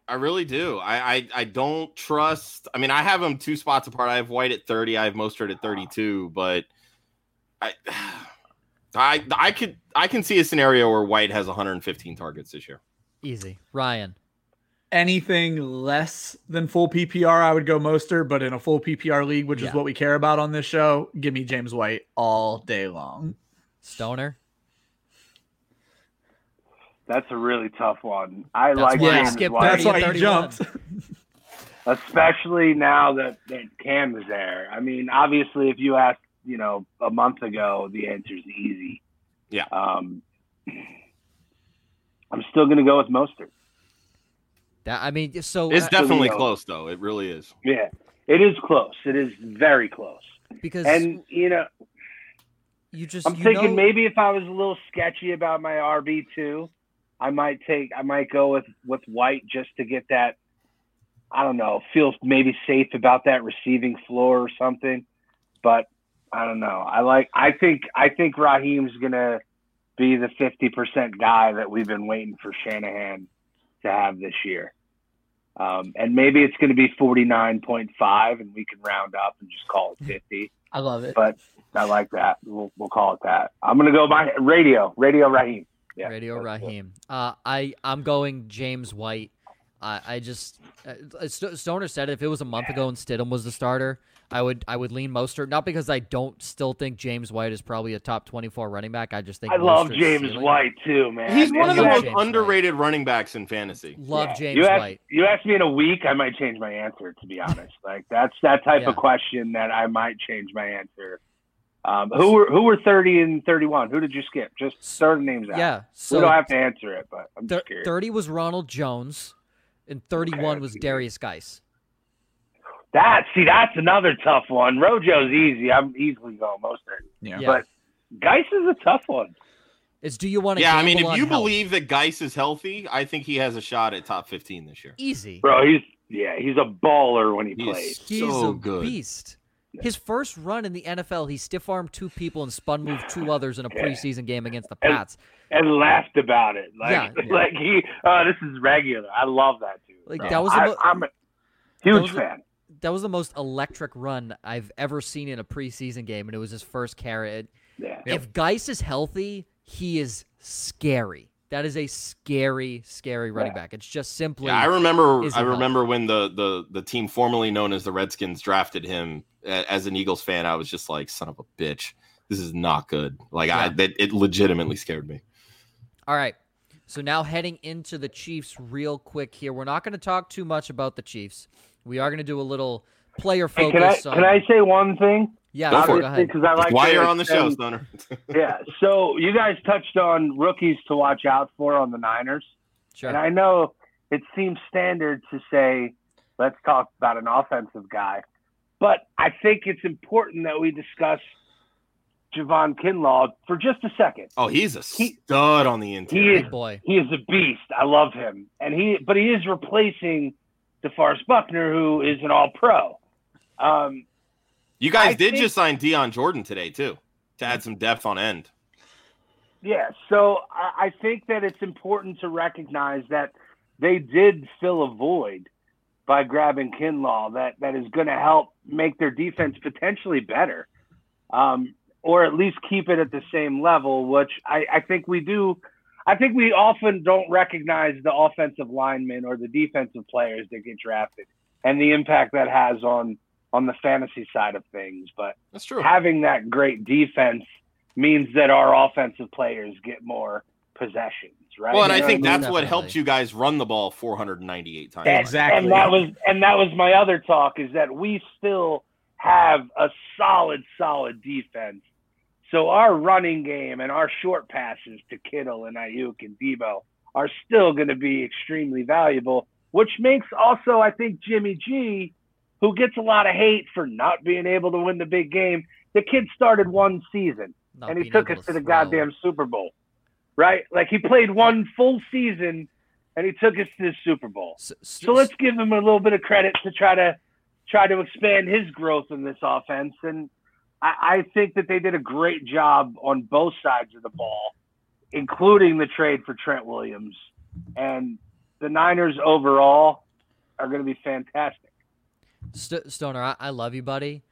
C: I really do. I, I I don't trust. I mean, I have them two spots apart. I have White at thirty. I have Mostert at thirty-two. But I, I I could I can see a scenario where White has 115 targets this year.
A: Easy. Ryan.
D: anything less than full PPR, I would go Moster. But in a full PPR league, which
A: Yeah.
D: is what we care about on this show, give me James White all day long.
A: Stoner.
B: That's a really tough one. I
A: That's
B: like
A: why I
B: James
A: skipped
D: That's
A: 30
D: why
A: and
D: he jumped.
B: especially now that, that Cam is there. I mean, obviously, if you asked, you know, a month ago, the answer's easy.
C: Yeah.
B: Um, I'm still going to go with Mostert.
A: That I mean, so
C: It's
A: uh,
C: definitely
B: Leo.
C: close though. It really is.
B: Yeah, it is close. It is very close.
A: because
B: And you know,
A: you just
B: I'm
A: you
B: thinking
A: know-
B: maybe if I was a little sketchy about my RB two, I might take I might go with with White just to get that. I don't know, feel maybe safe about that receiving floor or something. But I don't know. I like. I think. I think Raheem's gonna be the fifty percent guy that we've been waiting for Shanahan to have this year. Um, and maybe it's going to be forty nine point five, and we can round up and just call it fifty.
D: I love it.
B: But I like that. We'll, we'll call it that. I'm gonna go by radio, radio Raheem. Yeah,
A: Radio
B: that's it.
A: Raheem. Uh, I I'm going James White. I I just uh, Stoner said if it was a month ago and Stidham was the starter, I would I would lean Mostert. Not because I don't still think James White is probably a top 24 running back. I just think
B: I love James
A: ceiling-
B: White too, man.
C: He's one of the most
A: James White.
C: underrated running backs in fantasy.
A: Love
B: Yeah.
A: James
B: you ask,
A: White.
B: You ask me in a week, I might change my answer. To be honest, like that's that type
A: Yeah.
B: of question that I might change my answer. Um, who were who were thirty and thirty one? Who did you skip? Just start the names out.
A: Yeah.
B: we don't have to answer it, but I'm
A: thir-
B: just curious.
A: 30 was Ronald Jones, and 31
B: Okay.
A: was Derrius Guice.
B: That see, that's another tough one. Rojo's easy. I'm easily going Mostert.
D: Yeah.
A: Yeah.
B: But Guice is a tough one.
A: It's do you want to?
C: Yeah, I mean, if you believe that Guice is healthy, I think he has a shot at top 15 this year.
A: easy,
B: Bro, he's yeah, he's a baller when he
C: He's-
B: plays.
A: he's
C: so
A: a
C: good.
A: beast. His first run in the NFL, he stiff armed two people and spun moved two others in a preseason game against the Pats.
B: And laughed about it. Like
A: Yeah, yeah.
B: like he oh, this is regular. I love that dude.
A: Like,
B: bro.
A: that was the
B: I,
A: mo-
B: I'm a huge
A: was the-
B: fan.
A: That was the most electric run I've ever seen in a preseason game, and it was his first carry.
B: Yeah.
A: If Guice is healthy, he is scary. That is a scary, scary running
B: Yeah.
A: back. It's just simply.
C: Yeah, I remember. I remember when the the the team formerly known as the Redskins drafted him. A- As an Eagles fan, I was just like, "Son of a bitch, this is not good." Like I, that it legitimately scared me.
A: All right. So now heading into the Chiefs real quick here. We're not going to talk too much about the Chiefs. We are going to do a little player
B: Hey, can I
A: focus. on,
B: can I say one thing?
A: Yeah,
C: Go for it.
A: go ahead.
B: Because I like
C: why you're on the show,
B: extend-
C: Stoner.
B: yeah. So you guys touched on rookies to watch out for on the Niners.
A: Sure.
B: And I know it seems standard to say, let's talk about an offensive guy. But I think it's important that we discuss Javon Kinlaw for just a second.
C: oh, he's a
B: He-
C: stud on the interior.
B: He
A: is boy.
B: he is a beast. I love him. And he but he is replacing DeForest Buckner, who is an all pro. Um,
C: You guys
B: I
C: did
B: think-
C: just sign Dion Jordan today too, to add some depth on end.
B: Yeah, so I, I think that it's important to recognize that they did fill a void by grabbing Kinlaw that that is going to help make their defense potentially better, um, or at least keep it at the same level. Which I, I think we do. I think we often don't recognize the offensive linemen or the defensive players that get drafted and the impact that has on on the fantasy side of things. But
C: That's true.
B: having that great defense means that our offensive players get more possessions, right?
C: Well, and
B: You
C: I think
B: what mean?
C: that's what helped you guys run the ball 498 times.
B: And-
D: Exactly.
B: And that was and that was my other talk is that we still have a solid, solid defense. So our running game and our short passes to Kittle and Aiyuk and Deebo are still going to be extremely valuable, which makes also I think Jimmy G, who gets a lot of hate for not being able to win the big game. The kid started one season
A: Not
B: and he took
A: able
B: us to the goddamn Super Bowl, right? Like he played one full season and he took us to the Super Bowl.
A: S- s-
B: So let's give him a little bit of credit to try to try to expand his growth in this offense. And I, I think that they did a great job on both sides of the ball, including the trade for Trent Williams. And the Niners overall are going to be fantastic.
A: St- Stoner, I-, I love you, buddy,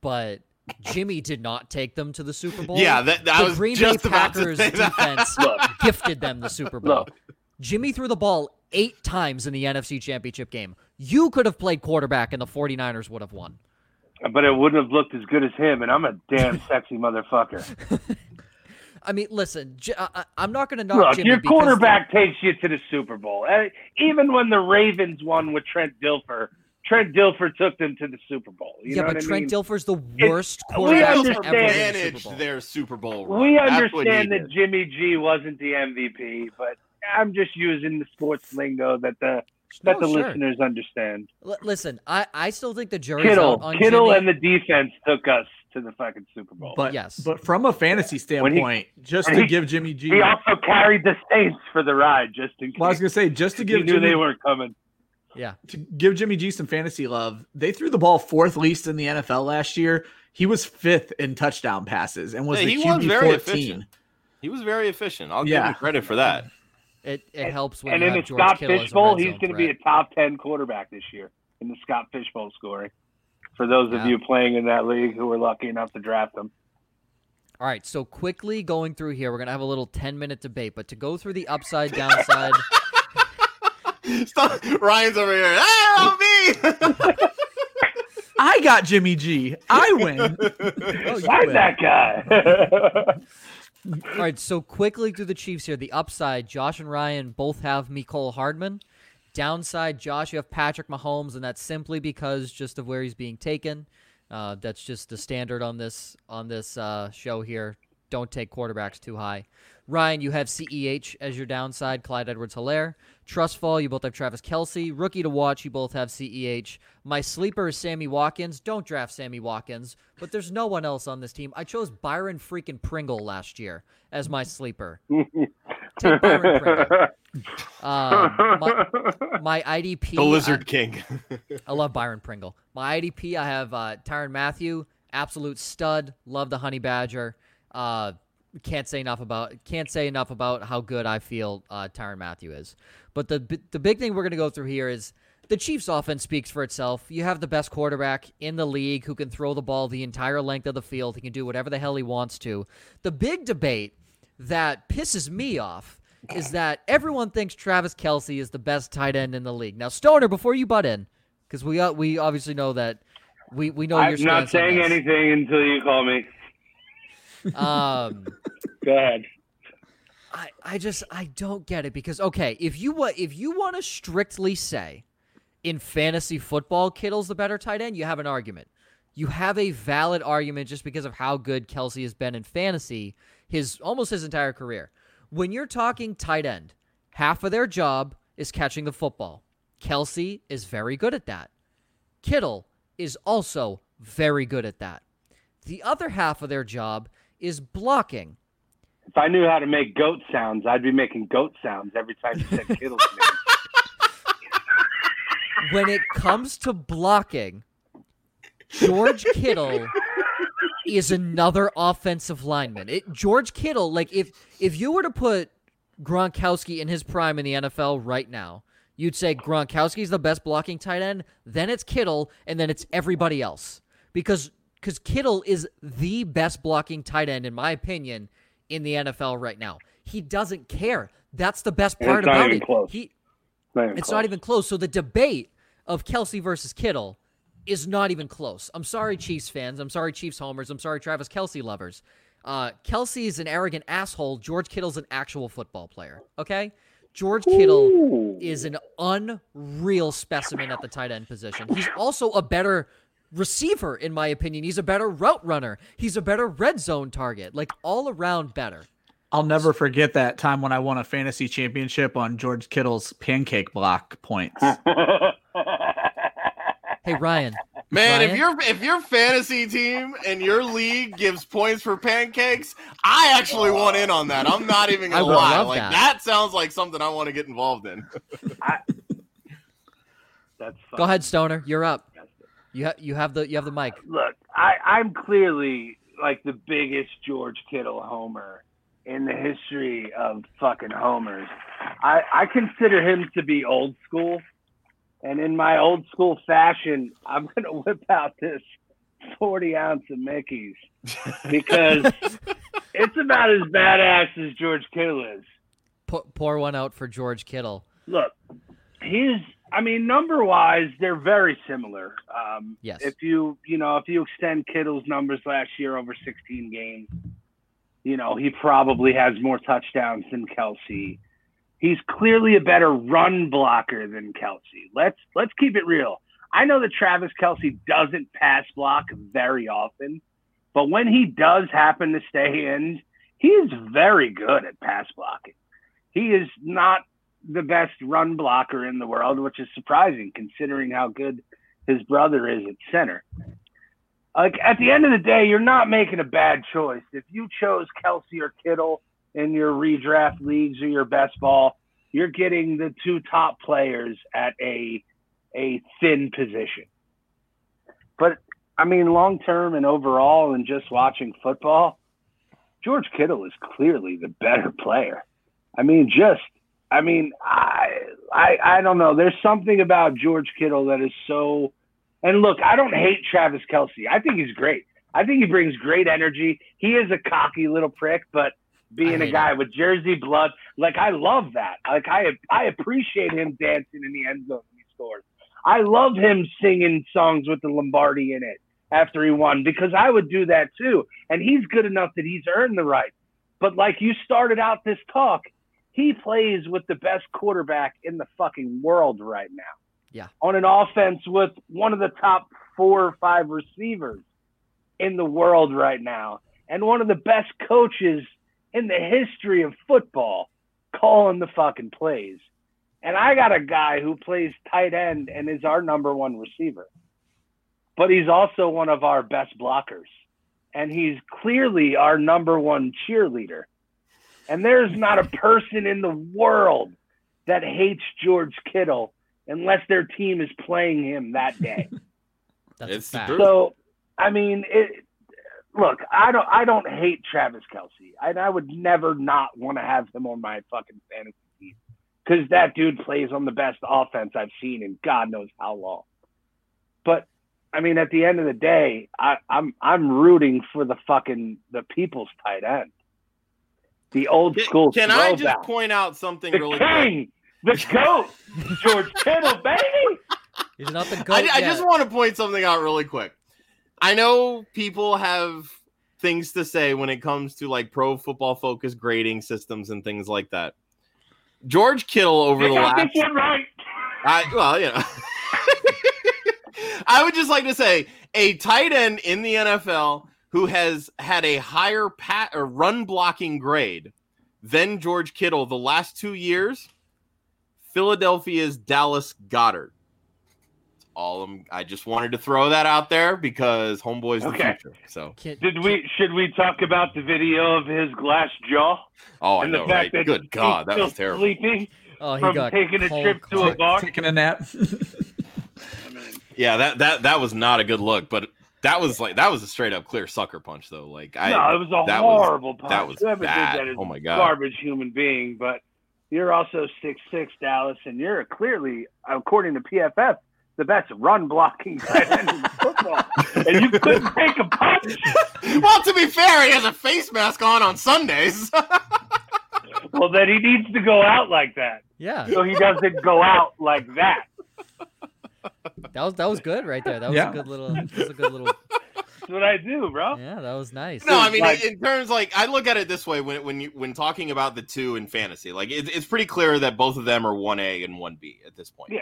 A: but Jimmy did not take them to the Super Bowl.
C: Yeah, that, that
A: the
C: was
A: Green
C: just
A: Bay
C: about to
A: Packers
C: say that.
A: defense
B: Look.
A: gifted them the Super Bowl.
B: Look.
A: Jimmy threw the ball eight times in the NFC Championship game. You could have played quarterback, and the 49ers would have won.
B: But it wouldn't have looked as good as him, and I'm a damn sexy motherfucker.
A: I mean, listen, J- I- I- I'm not going to knock
B: Look,
A: Jimmy
B: your quarterback takes you to the Super Bowl. Uh, even when the Ravens won with Trent Dilfer, Trent Dilfer took them to the Super Bowl. You
A: yeah,
B: know
A: but
B: what I
A: Trent
B: mean?
A: Dilfer's the worst
B: we
A: quarterback to ever
B: understand-
A: win a Super
C: managed
A: Bowl.
C: their Super Bowl run.
B: We
C: That's what he
B: understand that
C: did.
B: Jimmy G wasn't the MVP, but I'm just using the sports lingo that the that
A: No,
B: the
A: sure.
B: listeners understand.
A: L- listen, I, I still think the jury's
B: Kittle,
A: out on
B: Kittle,
A: Jimmy.
B: and the defense took us to the fucking Super Bowl.
D: But
A: Yes.
D: but from a fantasy
B: When he-
D: standpoint, just to
B: he-
D: give Jimmy G,
B: he also carried the Saints for the ride, just in case.
D: well, I was gonna say just to give
B: he
D: give
B: knew
D: Jimmy,
B: they weren't coming.
A: Yeah,
D: to give Jimmy G some fantasy love. They threw the ball fourth least in the NFL last year. He was fifth in touchdown passes and was
C: Yeah,
D: the
C: he
D: QB
C: was very
D: 14.
C: efficient. He was very efficient. I'll give him credit for that.
A: it, it helps when
B: And
A: you
B: in the
A: George
B: Scott
A: Kittle
B: Fishbowl, he's going to be a top 10 quarterback this year in the Scott Fishbowl scoring. For those
A: Yeah.
B: of you playing in that league who were lucky enough to draft him.
A: All right, so quickly going through here, we're gonna have a little ten minute debate, but to go through the upside downside,
C: Stop- Ryan's over here. Hey, help me!
D: I got Jimmy G. I win.
A: oh, you
B: I'm
A: win.
B: that guy.
A: All right, so quickly through the Chiefs here. The upside, Josh and Ryan both have Mecole Hardman. Downside, Josh, you have Patrick Mahomes, and that's simply because just of where he's being taken. Uh, that's just the standard on this on this uh, show here. Don't take quarterbacks too high. Ryan, you have CEH as your downside, Clyde Edwards Helaire. Trust fall, you both have Travis Kelce. Rookie to watch, you both have CEH. My sleeper is Sammy Watkins. Don't draft Sammy Watkins, but there's no one else on this team. I chose Byron freaking Pringle last year as my sleeper. Take Byron Pringle. Um, my, my IDP.
C: the Lizard
A: I-
C: King.
A: I love Byron Pringle. My IDP, I have uh, Tyrann Mathieu, absolute stud. Love the Honey Badger. Uh, can't say enough about can't say enough about how good I feel uh, Tyrann Mathieu is. But the the big thing we're gonna go through here is the Chiefs' offense speaks for itself. You have the best quarterback in the league who can throw the ball the entire length of the field. He can do whatever the hell he wants to. The big debate that pisses me off is that everyone thinks Travis Kelce is the best tight end in the league. Now, Stoner, before you butt in, because we uh, we obviously know that we we know your
B: I'm not saying anything until you call me.
A: Um,
B: Go ahead.
A: I, I just I don't get it because okay, if you wa- if you want to strictly say in fantasy football Kittle's the better tight end, you have an argument. You have a valid argument just because of how good Kelce has been in fantasy his almost his entire career. When you're talking tight end, half of their job is catching the football. Kelce is very good at that. Kittle is also very good at that. The other half of their job is blocking.
B: If I knew how to make goat sounds, I'd be making goat sounds every time you said Kittle's name.
A: when it comes to blocking, George Kittle is another offensive lineman. It, George Kittle, like if if you were to put Gronkowski in his prime in the NFL right now, you'd say Gronkowski's the best blocking tight end, then it's Kittle, and then it's everybody else. Because because Kittle is the best blocking tight end, in my opinion, in the NFL right now. He doesn't care. That's the best part
B: it's not
A: about
B: even
A: it.
B: close.
A: He
B: Not even
A: it's not even close. So the debate of Kelce versus Kittle is not even close. I'm sorry, Chiefs fans. I'm sorry, Chiefs homers. I'm sorry, Travis Kelce lovers. Uh, Kelce is an arrogant asshole. George Kittle's an actual football player. Okay, George Kittle
B: Ooh.
A: is an unreal specimen at the tight end position. He's also a better receiver, in my opinion. He's a better route runner. He's a better red zone target. Like all around better.
D: I'll never forget that time when I won a fantasy championship on George Kittle's pancake block points.
A: Hey Ryan,
C: Man, if
A: Ryan?
C: your if your fantasy team and your league gives points for pancakes, I actually want in on that. I'm not even gonna
A: would
C: lie. Like
A: that.
C: that. sounds like something I want to get involved in.
B: That's
A: go ahead, Stoner. You're up. You have you have the you have the mic.
B: Look, I, I'm clearly like the biggest George Kittle homer in the history of fucking homers. I, I consider him to be old school. And in my old school fashion, I'm going to whip out this 40 ounce of Mickey's because it's about as badass as George Kittle is.
A: Pour, pour one out for George Kittle.
B: Look, he's. I mean, number wise, they're very similar. Um,
A: Yes.
B: If you, you know, if you extend Kittle's numbers last year over 16 games, you know, he probably has more touchdowns than Kelce. He's clearly a better run blocker than Kelce. Let's let's keep it real. I know that Travis Kelce doesn't pass block very often, but when he does happen to stay in, he is very good at pass blocking. He is not the best run blocker in the world, which is surprising considering how good his brother is at center. Like at the end of the day, you're not making a bad choice. If you chose Kelce or Kittle in your redraft leagues or your best ball, you're getting the two top players at a a thin position. But I mean, long term and overall, and just watching football, George Kittle is clearly the better player. I mean, just I mean, I I I don't know. There's something about George Kittle that is so. And look, I don't hate Travis Kelce. I think he's great. I think he brings great energy. He is a cocky little prick, but being a guy with Jersey blood, like I love that. Like I I appreciate him dancing in the end zone when he scores. I love him singing songs with the Lombardi in it after he won because I would do that too. And he's good enough that he's earned the right. But like you started out this talk, he plays with the best quarterback in the fucking world right now.
A: Yeah.
B: On an offense with one of the top four or five receivers in the world right now, and one of the best coaches in the history of football calling the fucking plays. And I got a guy who plays tight end and is our number one receiver. But he's also one of our best blockers. And he's clearly our number one cheerleader. And there's not a person in the world that hates George Kittle unless their team is playing him that day.
A: That's
C: It's
A: fact.
B: So, I mean, it, look, I don't, I don't hate Travis Kelce, and I would never not want to have him on my fucking fantasy team because that dude plays on the best offense I've seen in God knows how long. But I mean, at the end of the day, I, I'm, I'm rooting for the fucking the people's tight end, the old
C: Can,
B: school.
C: can I just
B: throwback.
C: point out something
B: the
C: really quick?
B: king, the goat, George Kittle, baby.
A: He's not the goat
C: I, I just want to point something out really quick. I know people have things to say when it comes to like pro football focus grading systems and things like that. George Kittle over
B: You
C: the
B: got
C: last
B: this one right.
C: I well, you know. I would just like to say a tight end in the NFL who has had a higher pat or run blocking grade than George Kittle the last two years. Philadelphia's Dallas Goedert. All I'm, I just wanted to throw that out there because homeboy's the
B: Okay.
C: future. So,
B: Did we? Should we talk about the video of his glass jaw
C: oh, I
B: and the
C: know,
B: fact
C: right?
B: that
C: Good God, that was terrible.
B: sleeping
A: oh, he
B: from
A: got
B: taking a
A: cold
B: trip to a bar?
D: Taking a nap.
C: Yeah, that that that was not a good look, but that was like that was a straight up clear sucker punch though. Like I,
B: no, it was a
C: that was-
B: horrible punch.
C: that was
B: Whoever
C: bad.
B: did that is
C: Oh my God.
B: garbage human being. But you're also six six Dallas, and you're clearly, according to PFF, the best run blocking tight end in football, and you couldn't take a punch.
C: well, to be fair, he has a face mask on on Sundays.
B: well, then he needs to go out like that,
A: Yeah,
B: so he doesn't go out like that.
A: That was that was good right there. That was
D: Yeah.
A: a good little. That was a good little.
B: That's what I do, bro.
A: Yeah, that was nice.
C: no, I mean,
B: Like-
C: in terms like I look at it this way when when you when talking about the two in fantasy, like it, it's pretty clear that both of them are one A and one B at this point.
B: Yeah.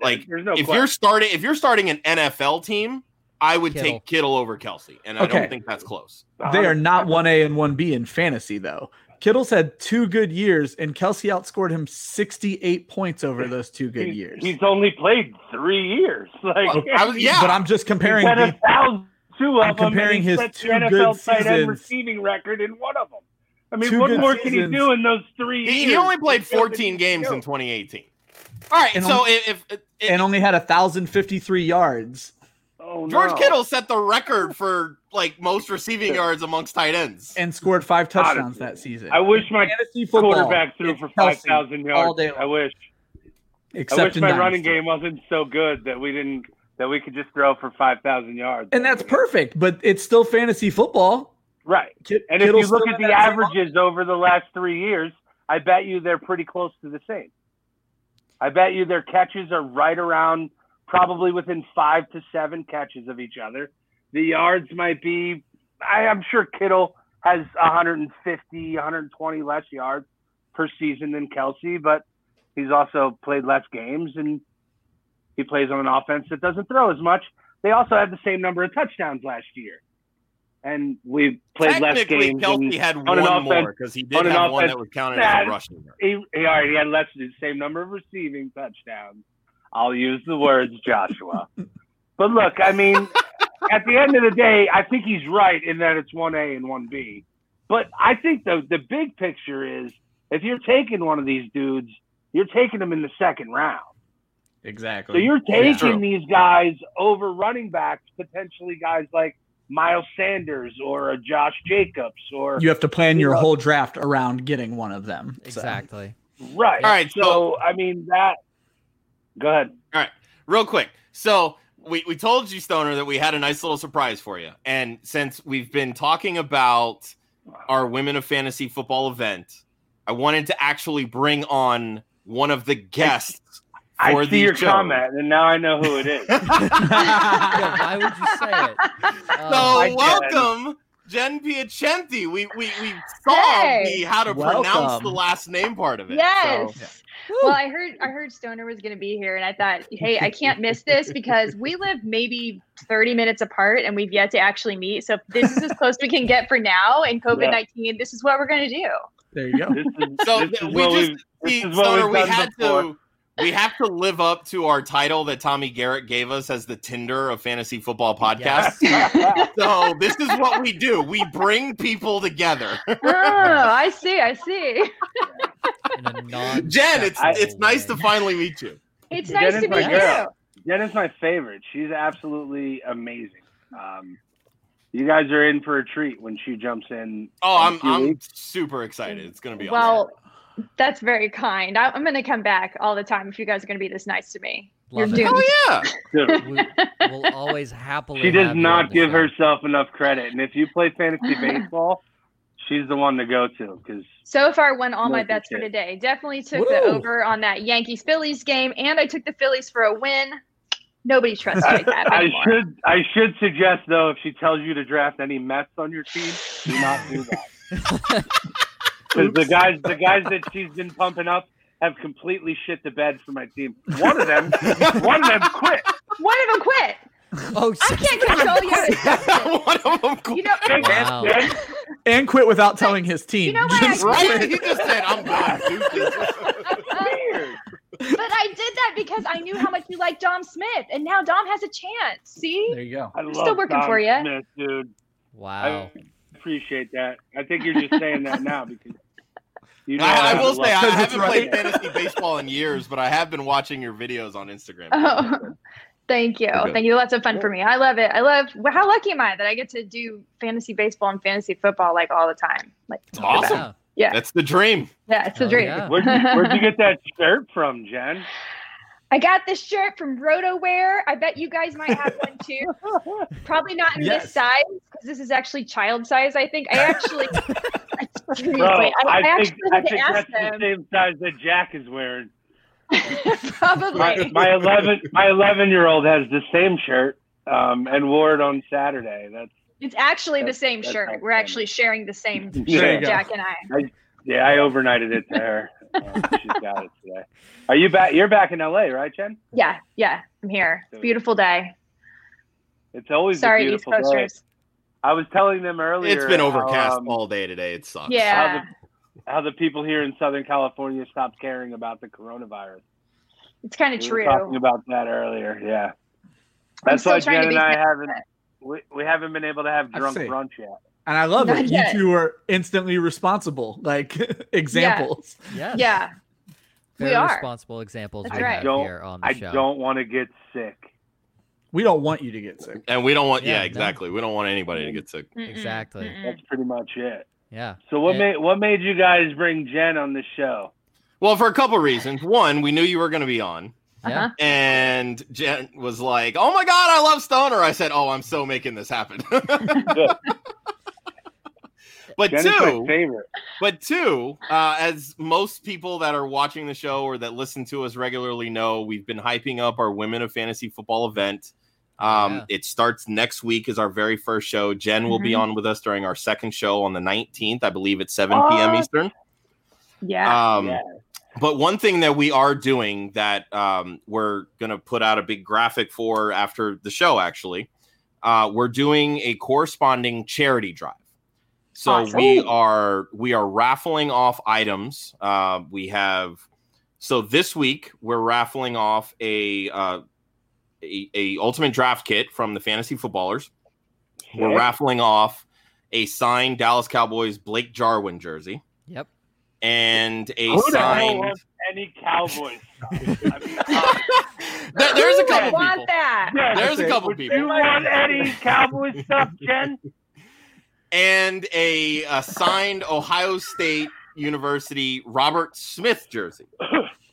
C: like
B: There's no
C: if
B: question.
C: you're starting if you're starting an NFL team, I would
A: Kittle.
C: take Kittle over Kelce, and I don't think that's close.
D: They are not 1A and 1B in fantasy, though. Kittle's had two good years, and Kelce outscored him 68 points over those two good
B: He's-
D: years.
B: He's only played three years. Like,
C: I was- yeah.
D: But I'm just comparing.
B: He's had
D: the-
B: a thousand, two of
D: I'm
B: them,
D: comparing his two
B: NFL
D: good
B: tight end
D: seasons.
B: receiving record in one of them. I mean,
D: Two
B: what
D: good
B: more can he do in those three
C: He,
B: years?
C: he only played
B: to show that
C: 14 games in 2018. All right,
D: And
C: so
D: only-
C: if, if, if
D: and only had 1,053 yards.
B: Oh,
C: George
B: no.
C: Kittle set the record for like most receiving yards amongst tight ends.
D: and scored five touchdowns
B: Honestly,
D: that season.
B: I wish my
D: Fantasy football,
B: quarterback threw for
D: Kelce
B: 5,000
D: all
B: yards.
D: day
B: I
D: long,
B: wish. I
D: except
B: wish
D: in
B: my running game wasn't so good that we didn't that we could just throw for 5,000 yards.
D: And that's perfect, but it's still fantasy football.
B: right.
D: Kit-
B: And if
D: Kittle's
B: you look at the
D: that same
B: averages over the last three years, I bet you they're pretty close to the same. I bet you their catches are right around, probably within five to seven catches of each other. The yards might be, I, I'm sure Kittle has 150, 120 less yards per season than Kelce, but he's also played less games and he plays on an offense that doesn't throw as much. They also had the same number of touchdowns last year. And we played less games. Kelce
C: had
B: on
C: one
B: an
C: more because he did
B: on
C: have one
B: offense-
C: that was counted
B: Nah,
C: as a rushing.
B: he, he already had less the same number of receiving touchdowns. I'll use the words Joshua. but look, I mean, at the end of the day, I think he's right in that it's one A and one B. But I think the the big picture is if you're taking one of these dudes, you're taking them in the second round.
D: Exactly.
B: So you're
C: True.
B: taking these guys over running backs, potentially guys like Miles Sanders or a Josh Jacobs or
D: you have to plan
B: you
D: your
B: know-
D: whole draft around getting one of them. So.
A: Exactly.
B: right.
C: All right, so-
B: so I mean that. Go ahead.
C: All right, real quick. So we, we told you, Stoner, that we had a nice little surprise for you. And since we've been talking about our Women of Fantasy Football event, I wanted to actually bring on one of the guests
B: I
C: for
B: see
C: the
B: your
C: show.
B: comment, and now I know who it is.
A: Yeah, why would you say it? Uh,
C: So
B: I
C: welcome, Jen Piacenti. We we we saw
E: Hey.
C: the how to pronounce the last name part of it.
E: Yes.
C: So-
E: Well, I heard I heard Stoner was going to be here, and I thought, hey, I can't miss this because we live maybe 30 minutes apart, and we've yet to actually meet. So this is as close we can get for now in COVID 19. This is what we're going to do.
D: There you go.
B: This is,
C: So
B: this is
C: we just
B: we've-
C: see, Stoner,
B: we've
C: we
B: done
C: had
B: before.
C: to we have to live up to our title that Tommy Garrett gave us as the Tinder of fantasy football podcast. so this is what we do. We bring people together.
E: Oh, I see. I see.
A: In a
C: Jen, it's
B: I-
C: it's nice to finally meet you.
E: It's nice
B: is
E: to meet
B: girl.
E: you.
B: Jen is my favorite. She's absolutely amazing. Um, you guys are in for a treat when she jumps in.
C: Oh,
B: in a
C: I'm I'm
B: weeks.
C: super excited. It's gonna be awesome.
E: Well, that's very kind. I, I'm going to come back all the time if you guys are going to be this nice to me.
A: Love
E: You're
A: it.
E: doomed.
C: Oh yeah.
A: We, will always happily.
B: She does
A: have you on
B: not give
A: show.
B: herself enough credit, and if you play fantasy baseball, she's the one to go to because
E: So far, won all my bets for today. Definitely took the over on that Yankees Phillies game, and I took the Phillies for a win. Nobody trusts Jake Papp
B: I should I should suggest though if she tells you to draft any Mets on your team, do not do that. Because the guys the guys that she's been pumping up have completely shit the bed for my team. One of them one of them quit.
E: One of them quit.
A: Oh, shit.
E: I can't control you.
C: One of them.
E: You know,
B: And-
A: Wow.
B: and-
D: And quit without telling his team.
E: You know what?
D: Just
C: Right?
D: quit.
C: He just said, "I'm done." Deuces."
B: weird.
E: but I did that because I knew how much you like Dom Smith, and now Dom has a chance. See?
D: There you go.
B: I love
E: still working
B: Don
E: for ya.
B: Smith, dude.
A: Wow.
B: I appreciate that. I think you're just saying that now because you know
C: I, I will say I haven't played
B: right.
C: fantasy baseball in years, but I have been watching your videos on Instagram.
E: Oh, thank you.
C: Okay.
E: Thank you. Lots of fun for me. I love it. I love well, how lucky am I that I get to do fantasy baseball and fantasy football like all the time. Like,
C: Awesome.
A: Yeah.
E: Yeah.
C: That's the dream.
E: Yeah, it's the
A: Hell
E: dream.
A: yeah.
B: Where'd you, where'd you get that shirt from, Jen?
E: I got this shirt from RotoWear. I bet you guys might have one too. Probably not in
D: Yes.
E: this size because this is actually child size. I think I actually. Seriously,
B: Bro,
E: I, I
B: I
E: actually
B: think I
E: to
B: think
E: ask
B: that's the same size that Jack is wearing. My,
E: Probably.
B: my eleven my eleven year old has the same shirt um, and wore it on Saturday. That's
E: It's actually the same shirt. We're
B: funny.
E: actually sharing the same shirt,
D: go.
E: Jack and I.
B: yeah, I overnighted it to her. Um, she's got it today. Are you back? You're back in LA, right, Jen?
E: Yeah, yeah, I'm here. It's a beautiful day.
B: It's always a
E: Sorry, East
B: beautiful day.
E: Coasters.
B: I was telling them earlier.
C: It's been
B: how,
C: overcast
B: um,
C: all day today. It sucks.
E: Yeah,
B: how the people here in Southern California stopped caring about the coronavirus.
E: it's kind of true.
B: We were talking about that earlier. Yeah, that's
E: still
B: why Jen and I haven't we, we haven't been able to have drunk brunch yet.
D: And I love
E: Not
D: it.
E: yet.
D: You two are instantly responsible, like examples.
A: Yes.
E: Yeah,
A: Very
E: we are.
A: responsible examples
E: That's
A: we
E: right.
A: have
B: Don't-
A: here on the
B: I
A: show.
B: don't want to get sick.
D: We don't want you to get sick.
C: And we don't want,
A: Yeah,
C: yeah,
A: no.
C: exactly. We don't want anybody to get sick.
E: Mm-mm,
A: Exactly.
E: mm-mm.
B: That's pretty much it.
A: Yeah.
B: So what
A: And-
B: made what made you guys bring Jen on the show?
C: Well, for a couple reasons. One, we knew you were going to be on.
E: Uh-huh.
C: And Jen was like, "Oh my god, I love Stoner." I said, "Oh, I'm so making this happen." But
B: Jen is
C: two,
B: favorite.
C: but two, uh, as most people that are watching the show or that listen to us regularly know, we've been hyping up our Women of Fantasy Football event. Um,
A: Yeah.
C: It starts next week is our very first show. Jen will be
E: Mhm.
C: on with us during our second show on the 19th, I believe, at 7 p.m. Eastern.
E: Yeah,
C: Um,
B: yeah.
C: but one thing that we are doing that um, we're going to put out a big graphic for after the show, actually, uh, we're doing a corresponding charity drive. So
E: Awesome.
C: we are we are raffling off items. Uh, we have so this week we're raffling off a, uh, a a ultimate draft kit from the fantasy footballers. We're raffling off a signed Dallas Cowboys Blake Jarwin jersey
A: Yep.
C: and a
B: Who the hell
C: signed.
B: any Cowboys? I mean, uh,
C: There- there's a couple
E: want
C: people.
E: that.
B: Jen,
C: There's a couple
B: would
C: people.
B: you want any Cowboys stuff, Jen?
C: and a, a signed Ohio State University Robert Smith jersey.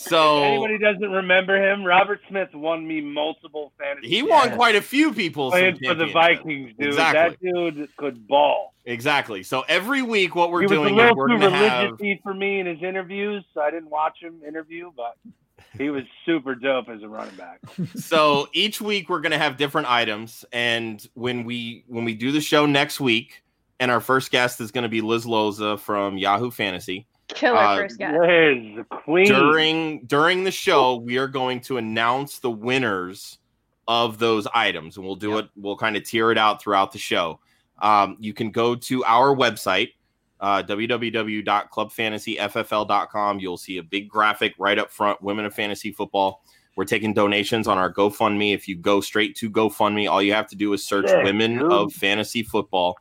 C: So
B: Anybody doesn't remember him? Robert Smith won me multiple fantasy.
C: he won quite a few people
B: playing for the. Vikings, dude.
C: Exactly.
B: That dude could ball.
C: Exactly. So every week, what we're
B: he was a
C: doing
B: little
C: we're
B: too
C: going to have.
B: religious for me in his interviews, so I didn't watch him interview, but he was super dope as a running back.
C: so each week we're going to have different items, and when we when we do the show next week, and our first guest is going to be Liz Loza from Yahoo Fantasy.
E: Killer
C: Uh,
E: first guy.
B: Liz, queen.
C: during during the show we are going to announce the winners of those items and we'll do
A: Yep.
C: it we'll kind of tear it out throughout the show um, you can go to our website uh, www.clubfantasyffl.com you'll see a big graphic right up front women of fantasy football we're taking donations on our gofundme if you go straight to gofundme all you have to do is search
B: Yeah,
C: women
B: dude.
C: of fantasy football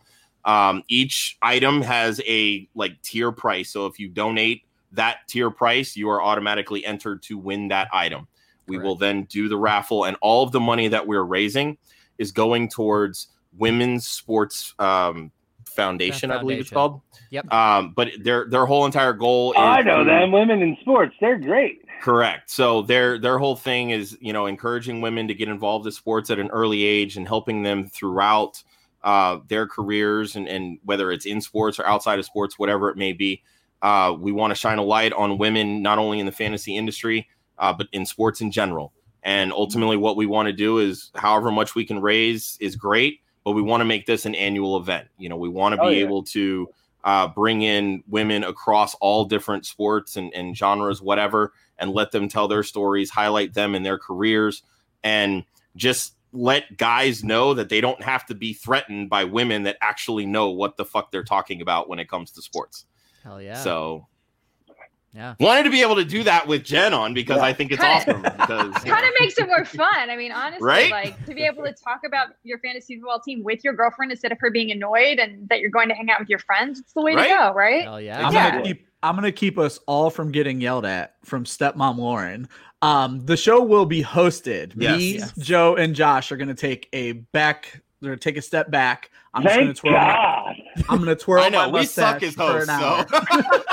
C: um, each item has a like tier price so if you donate that tier price, you are automatically entered to win that item. We will then do the raffle, and all of the money that we're raising is going towards Women's Sports um, Foundation, I believe it's called.
A: Yep.
C: Um, but their their whole entire goal is
B: I know
C: to-
B: them. Women in sports, they're great.
C: Correct. So their their whole thing is, you know, encouraging women to get involved in sports at an early age and helping them throughout uh, their careers and, and whether it's in sports or outside of sports, whatever it may be. Uh, we want to shine a light on women, not only in the fantasy industry, uh, but in sports in general. And ultimately, what we want to do is, however much we can raise is great, but we want to make this an annual event. You know, we want to be
B: Oh, yeah.
C: able to uh, bring in women across all different sports and, and genres, whatever, and let them tell their stories, highlight them in their careers, and just let guys know that they don't have to be threatened by women that actually know what the fuck they're talking about when it comes to sports.
A: Hell yeah.
C: So
A: yeah.
C: wanted to be able to do that with Jen on because
B: Yeah.
C: I think it's
E: Kinda-
C: awesome. Because
E: kind of makes it more fun. I mean, honestly,
C: Right?
E: like to be able to talk about your fantasy football team with your girlfriend instead of her being annoyed and that you're going to hang out with your friends. It's the way
C: Right?
E: to go, right?
A: Hell yeah.
D: I'm
E: Yeah.
D: gonna keep I'm gonna keep us all from getting yelled at from stepmom Lauren. Um, the show will be hosted.
C: Yes.
D: Me,
A: Yes.
D: Joe, and Josh are gonna take a back. They're gonna take a step back. I'm
B: Thank
D: just gonna twirl. My, I'm gonna twirl
C: I know
D: my
C: we suck
D: mustache
C: as
D: for
C: hosts.
D: an hour.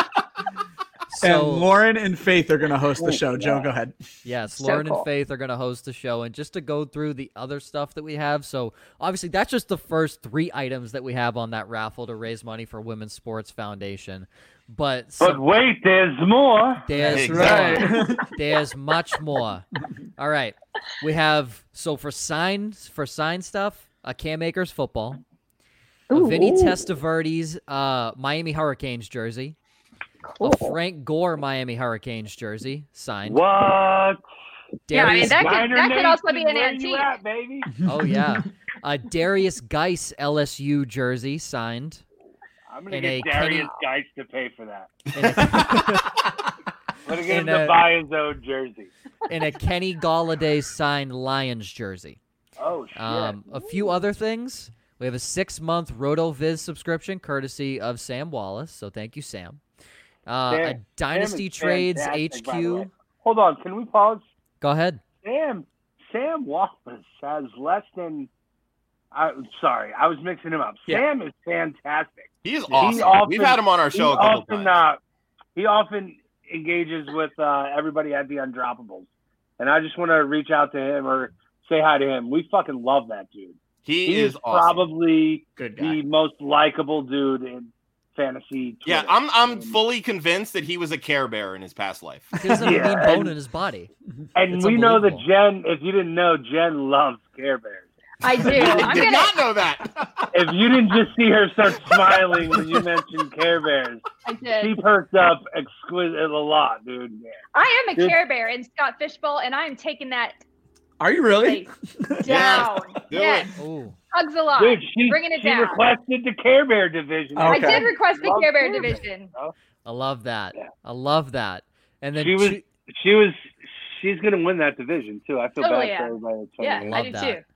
C: So
D: and Lauren and Faith are gonna host the show. Joe,
B: yeah.
D: go ahead.
A: Yes,
E: So
A: Lauren
E: cool.
A: and Faith are going to host the show. And just to go through the other stuff that we have. So, obviously, that's just the first three items that we have on that raffle to raise money for Women's Sports Foundation. But,
B: But wait, there's more.
A: there's,
C: That's
A: more. there's much more. All right. We have, so for signs, for sign stuff, a Cam Akers football, a Vinny Testaverde's uh, Miami Hurricanes jersey,
E: Cool.
A: a Frank Gore Miami Hurricanes jersey signed.
B: What?
E: Yeah, I mean,
A: Derrius
E: that could, that could also be an antique.
B: at, baby?
A: Oh yeah, uh, Derrius Guice LSU jersey signed.
B: I'm gonna get Derrius
A: Kenny-
B: Guice to pay for that.
A: And a,
B: I'm gonna get him to buy his own jersey.
A: In a Kenny Golladay signed Lions jersey.
B: Oh shit!
A: Um, a few other things. We have a six month RotoViz subscription courtesy of Sam Wallace. So thank you, Sam. Uh,
B: Sam-
A: a Dynasty
B: is
A: Trades
B: fantastic, by the way.
A: HQ.
B: Hold on, can we pause?
A: Go ahead.
B: Sam Sam Wallace has less than. I'm sorry, I was mixing him up.
D: Yeah.
B: Sam is fantastic.
C: He's
B: He
C: awesome.
B: often-
C: We've had him on our show a couple
B: often,
C: times.
B: uh, he often engages with uh, everybody at the Undroppables, and I just want to reach out to him or say hi to him. We fucking love that dude.
C: he,
B: He,
C: is,
B: is,
C: awesome.
B: probably
D: Good
B: the most likable dude in fantasy.
C: Yeah, I'm I'm fully convinced that he was a Care Bear in his past life.
A: He doesn't have a
B: Yeah,
A: bone
B: and-
A: in his body.
B: And
A: It's
B: we know that
A: unbelievable.
B: Jen, if you didn't know, Jen loves Care Bears.
E: I do.
C: I did
E: gonna.
C: not know that.
B: If you didn't just see her start smiling when you mentioned Care Bears,
E: I did.
B: she
E: did.
B: perked up exquisite a lot, dude. Yeah.
E: I am a
B: Dude.
E: Care Bear in Scott Fishbowl, and I am taking that
D: Are you really?
E: place
C: Yeah,
E: down.
C: do
E: yes,
A: Ooh.
E: hugs a lot.
B: Dude, she,
E: Bringing it
B: she
E: down.
B: requested the Care Bear division.
D: Oh,
E: I did request the Care Bear
B: Care Bear.
E: division.
A: I love that.
B: Yeah.
A: I love that. And then
B: She was-
A: two-
B: She was. She's gonna win that division too. I feel
E: Totally,
B: bad
E: yeah.
B: for everybody. That's
E: Yeah,
B: trying to
E: I
A: Love
E: do
A: that.
E: too.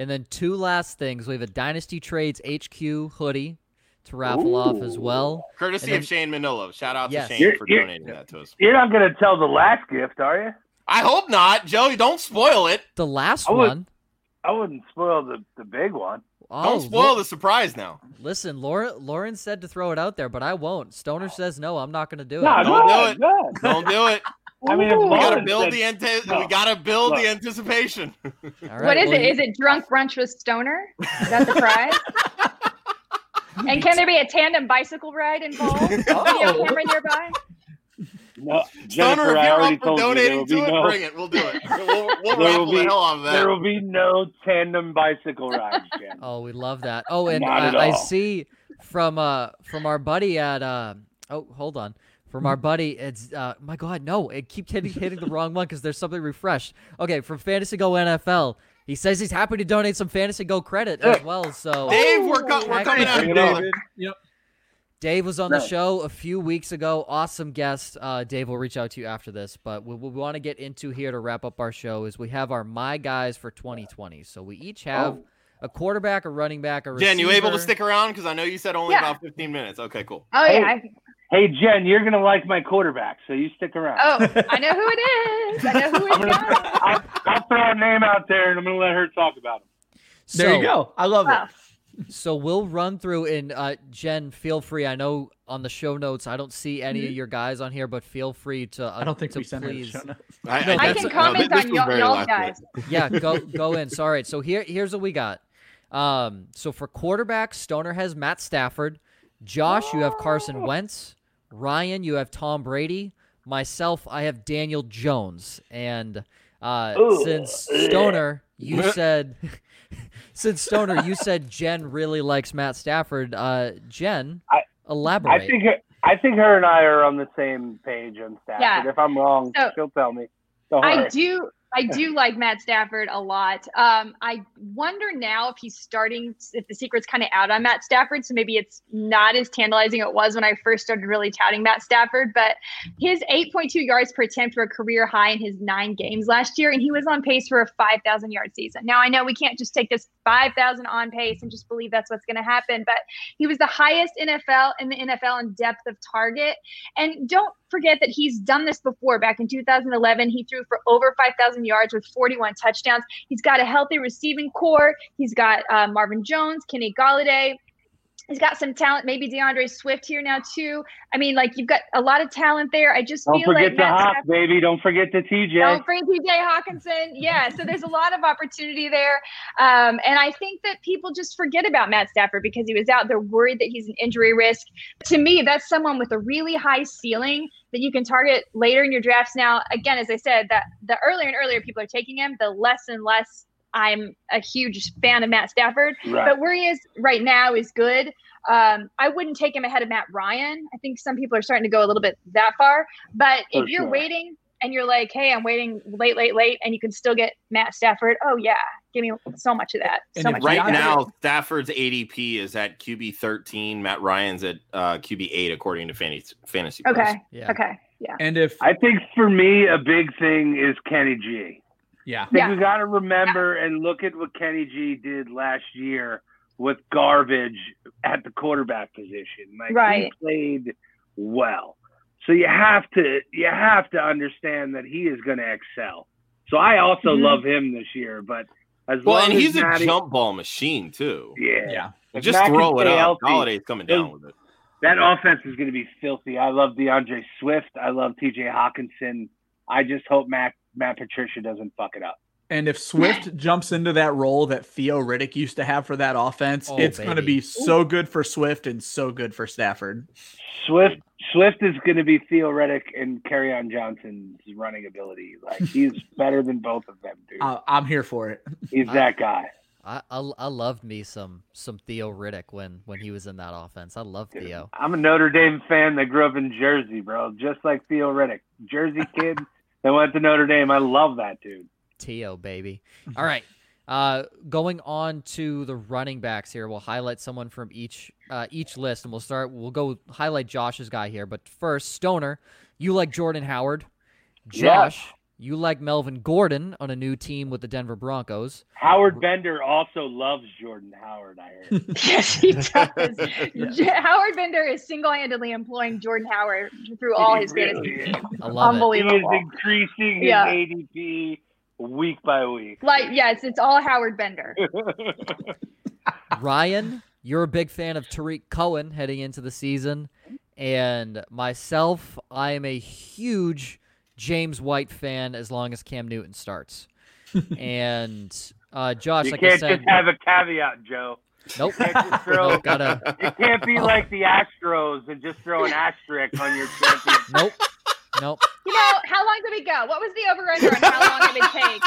A: And then two last things. We have a Dynasty Trades HQ hoodie to raffle off as well.
C: Courtesy
A: then-
C: of Shane Manolo. Shout out
A: Yes.
C: to Shane
B: You're-
C: for
B: you're-
C: donating that to us.
B: You're not gonna tell the last gift, are you?
C: I hope not, Joey. Don't spoil it.
A: The last
B: I would-
A: one.
B: I wouldn't spoil the, the big one.
A: Oh,
C: Don't spoil
A: Lo-
C: the surprise now.
A: Listen, Laura, Lauren said to throw it out there, but I won't. Stoner says no. I'm not going to do it.
B: No,
C: Don't
B: go
C: do
B: ahead,
C: it.
B: go.
C: Don't do it.
B: I mean,
C: We gotta build the ante-
B: no.
C: We gotta build the anticipation.
A: All right,
E: what is
A: well,
E: it?
A: you-
E: Is it drunk brunch with Stoner? Is that the prize? and can there be a tandem bicycle ride involved? Video
B: Oh.
E: camera nearby?
B: No,
C: Stoner,
B: Jennifer,
C: if
B: I
C: you're
B: already
C: up for
B: told you there will
C: to
B: be
C: it,
B: no.
C: bring it. We'll do it. We'll, we'll
B: There
C: raffle
B: will
C: the
B: be-
C: hell out of
B: There will be no tandem bicycle rides, Jen.
A: Oh, we love that. Oh, and I, I see from uh from our buddy at uh oh hold on from our buddy it's uh my god no it keeps hitting hitting the wrong one because there's something refreshed. Okay, from Fantasy Go NFL, he says he's happy to donate some Fantasy Go credit as well. So
C: Dave, we're, co- we're coming
A: yeah.
C: after
B: Bring
C: you.
B: it on.
D: David. Yep.
A: Dave was on the show a few weeks ago. Awesome guest. Uh, Dave will reach out to you after this. But what we want to get into here to wrap up our show is we have our my guys for 2020. So we each have
B: Oh.
A: a quarterback, a running back, a receiver.
C: Jen, you able to stick around? Because I know you said only
E: Yeah.
C: about 15 minutes. Okay, cool.
E: Oh yeah. I-
B: Hey, Jen, you're gonna like my quarterback, so you stick around.
E: Oh, I know who it is. I know who
B: I'm
E: it's
B: gonna,
E: got.
B: I'll, I'll throw a name out there, and I'm gonna let her talk about him.
D: There you go. I love
E: Wow.
D: it.
A: So we'll run through and uh, Jen, feel free. I know on the show notes I don't see any of your guys on here, but feel free to. Uh,
D: I don't think
A: to
D: we sent her the show notes.
A: No,
E: I
C: that's-
E: can
C: no,
E: comment
C: this
E: on
C: was
E: y'all, y'all guys.
A: yeah, go go in. So, all right. So here here's what we got. Um, so for quarterback, Stoner has Matt Stafford. Josh, you have Carson Wentz. Ryan, you have Tom Brady. Myself, I have Daniel Jones. And uh,
B: Ooh.
A: since Stoner, you said since Stoner, you said Jen really likes Matt Stafford. Uh, Jen,
B: I-
A: elaborate.
B: I think her, I think her and I are on the same page on Stafford.
E: Yeah.
B: If I'm wrong,
E: So-
B: she'll tell me. Don't
E: I
B: worry.
E: do. I do like Matt Stafford a lot. Um, I wonder now if he's starting, if the secret's kind of out on Matt Stafford. So maybe it's not as tantalizing it was when I first started really touting Matt Stafford. But his 8.2 yards per attempt were a career high in his nine games last year, and he was on pace for a 5,000 yard season. Now I know we can't just take this 5,000 on pace and just believe that's what's going to happen, but he was the highest NFL in the NFL in depth of target. And don't forget that he's done this before. Back in 2011, he threw for over 5,000 yards with 41 touchdowns. He's got a healthy receiving core. He's got uh, Marvin Jones, Kenny Golladay. He's got some talent. Maybe D'Andre Swift here now too. I mean, like you've got a lot of talent there. I just
B: Don't
E: feel
B: forget
E: like
B: the
E: Matt
B: Hawk,
E: Stafford-
B: baby. Don't forget the TJ.
E: don't bring TJ Hockenson. Yeah, so there's a lot of opportunity there. Um, and I think that people just forget about Matt Stafford because he was out. They're worried that he's an injury risk. To me, that's someone with a really high ceiling that you can target later in your drafts. Now, again, as I said, that the earlier and earlier people are taking him, the less and less I'm a huge fan of Matt Stafford.
B: Right.
E: But where he is right now is good. Um, I wouldn't take him ahead of Matt Ryan. I think some people are starting to go a little bit that far. But
B: For
E: if you're
B: sure.
E: waiting and you're like, hey, I'm waiting late, late, late, and you can still get Matt Stafford, oh yeah, give me so much of that.
D: And
E: So much.
C: Right
E: of that.
C: now, Stafford's ADP is at QB 13. Matt Ryan's at uh, QB 8, according to Fantasy Fantasy.
E: Okay.
A: Yeah.
E: Okay. Yeah.
D: And if
B: I think for me, a big thing is Kenny G.
D: yeah,
B: I think
E: Yeah.
B: we got to remember and look at what Kenny G did last year with garbage at the quarterback position. Like
E: Right.
B: he played well. So you have to you have to understand that he is going to excel. So I also
E: Mhm.
B: love him this year, but as
C: Well,
B: long
C: and he's
B: as
C: a jump ball machine, too.
B: yeah,
D: yeah.
B: If
C: Just
B: Matt
C: throw it
B: stay
C: up.
B: healthy,
C: Holiday's coming down with it.
B: that offense is going to be filthy. I love D'Andre Swift. I love TJ Hockenson. I just hope Matt Matt Patricia doesn't fuck it up.
D: And if Swift jumps into that role that Theo Riddick used to have for that offense,
A: Oh,
D: it's going to be so good for Swift and so good for Stafford.
B: Swift Swift is going to be Theo Riddick and Kerryon Johnson's running ability. Like he's better than both of them, dude.
D: Uh, I'm here for it.
B: He's
A: I-
B: that guy.
A: I, I I loved me some some Theo Riddick when when he was in that offense. I love Theo.
B: I'm a Notre Dame fan that grew up in Jersey, bro. Just like Theo Riddick, Jersey kid that went to Notre Dame. I love that dude.
A: Tio, baby. All right. Uh, going on to the running backs here, we'll highlight someone from each uh, each list, and we'll start. We'll go highlight Josh's guy here. But first, Stoner, you like Jordan Howard.
B: Yes.
A: Josh, you like Melvin Gordon on a new team with the Denver Broncos.
B: Howard Bender also loves Jordan Howard. I heard.
E: Yes, he does. J- Howard Bender is single-handedly employing Jordan Howard through all
B: He
E: his
B: really
E: fantasy.
B: is.
A: I love it.
B: He is
E: Unbelievable.
B: increasing his
E: Yeah.
B: ADP week by week.
E: Like, yes, it's all Howard Bender.
A: Ryan, you're a big fan of Tarik Cohen heading into the season, and myself, I am a huge James White fan as long as Cam Newton starts. and uh, Josh,
B: you
A: like I
B: can't
A: said,
B: just have a caveat, Joe.
A: nope,
B: You can't throw.
A: nope, gotta,
B: It can't be like the Astros and just throw an asterisk on your champion.
A: nope, nope.
E: You know, how long did we go? What was the over-under on how long it would take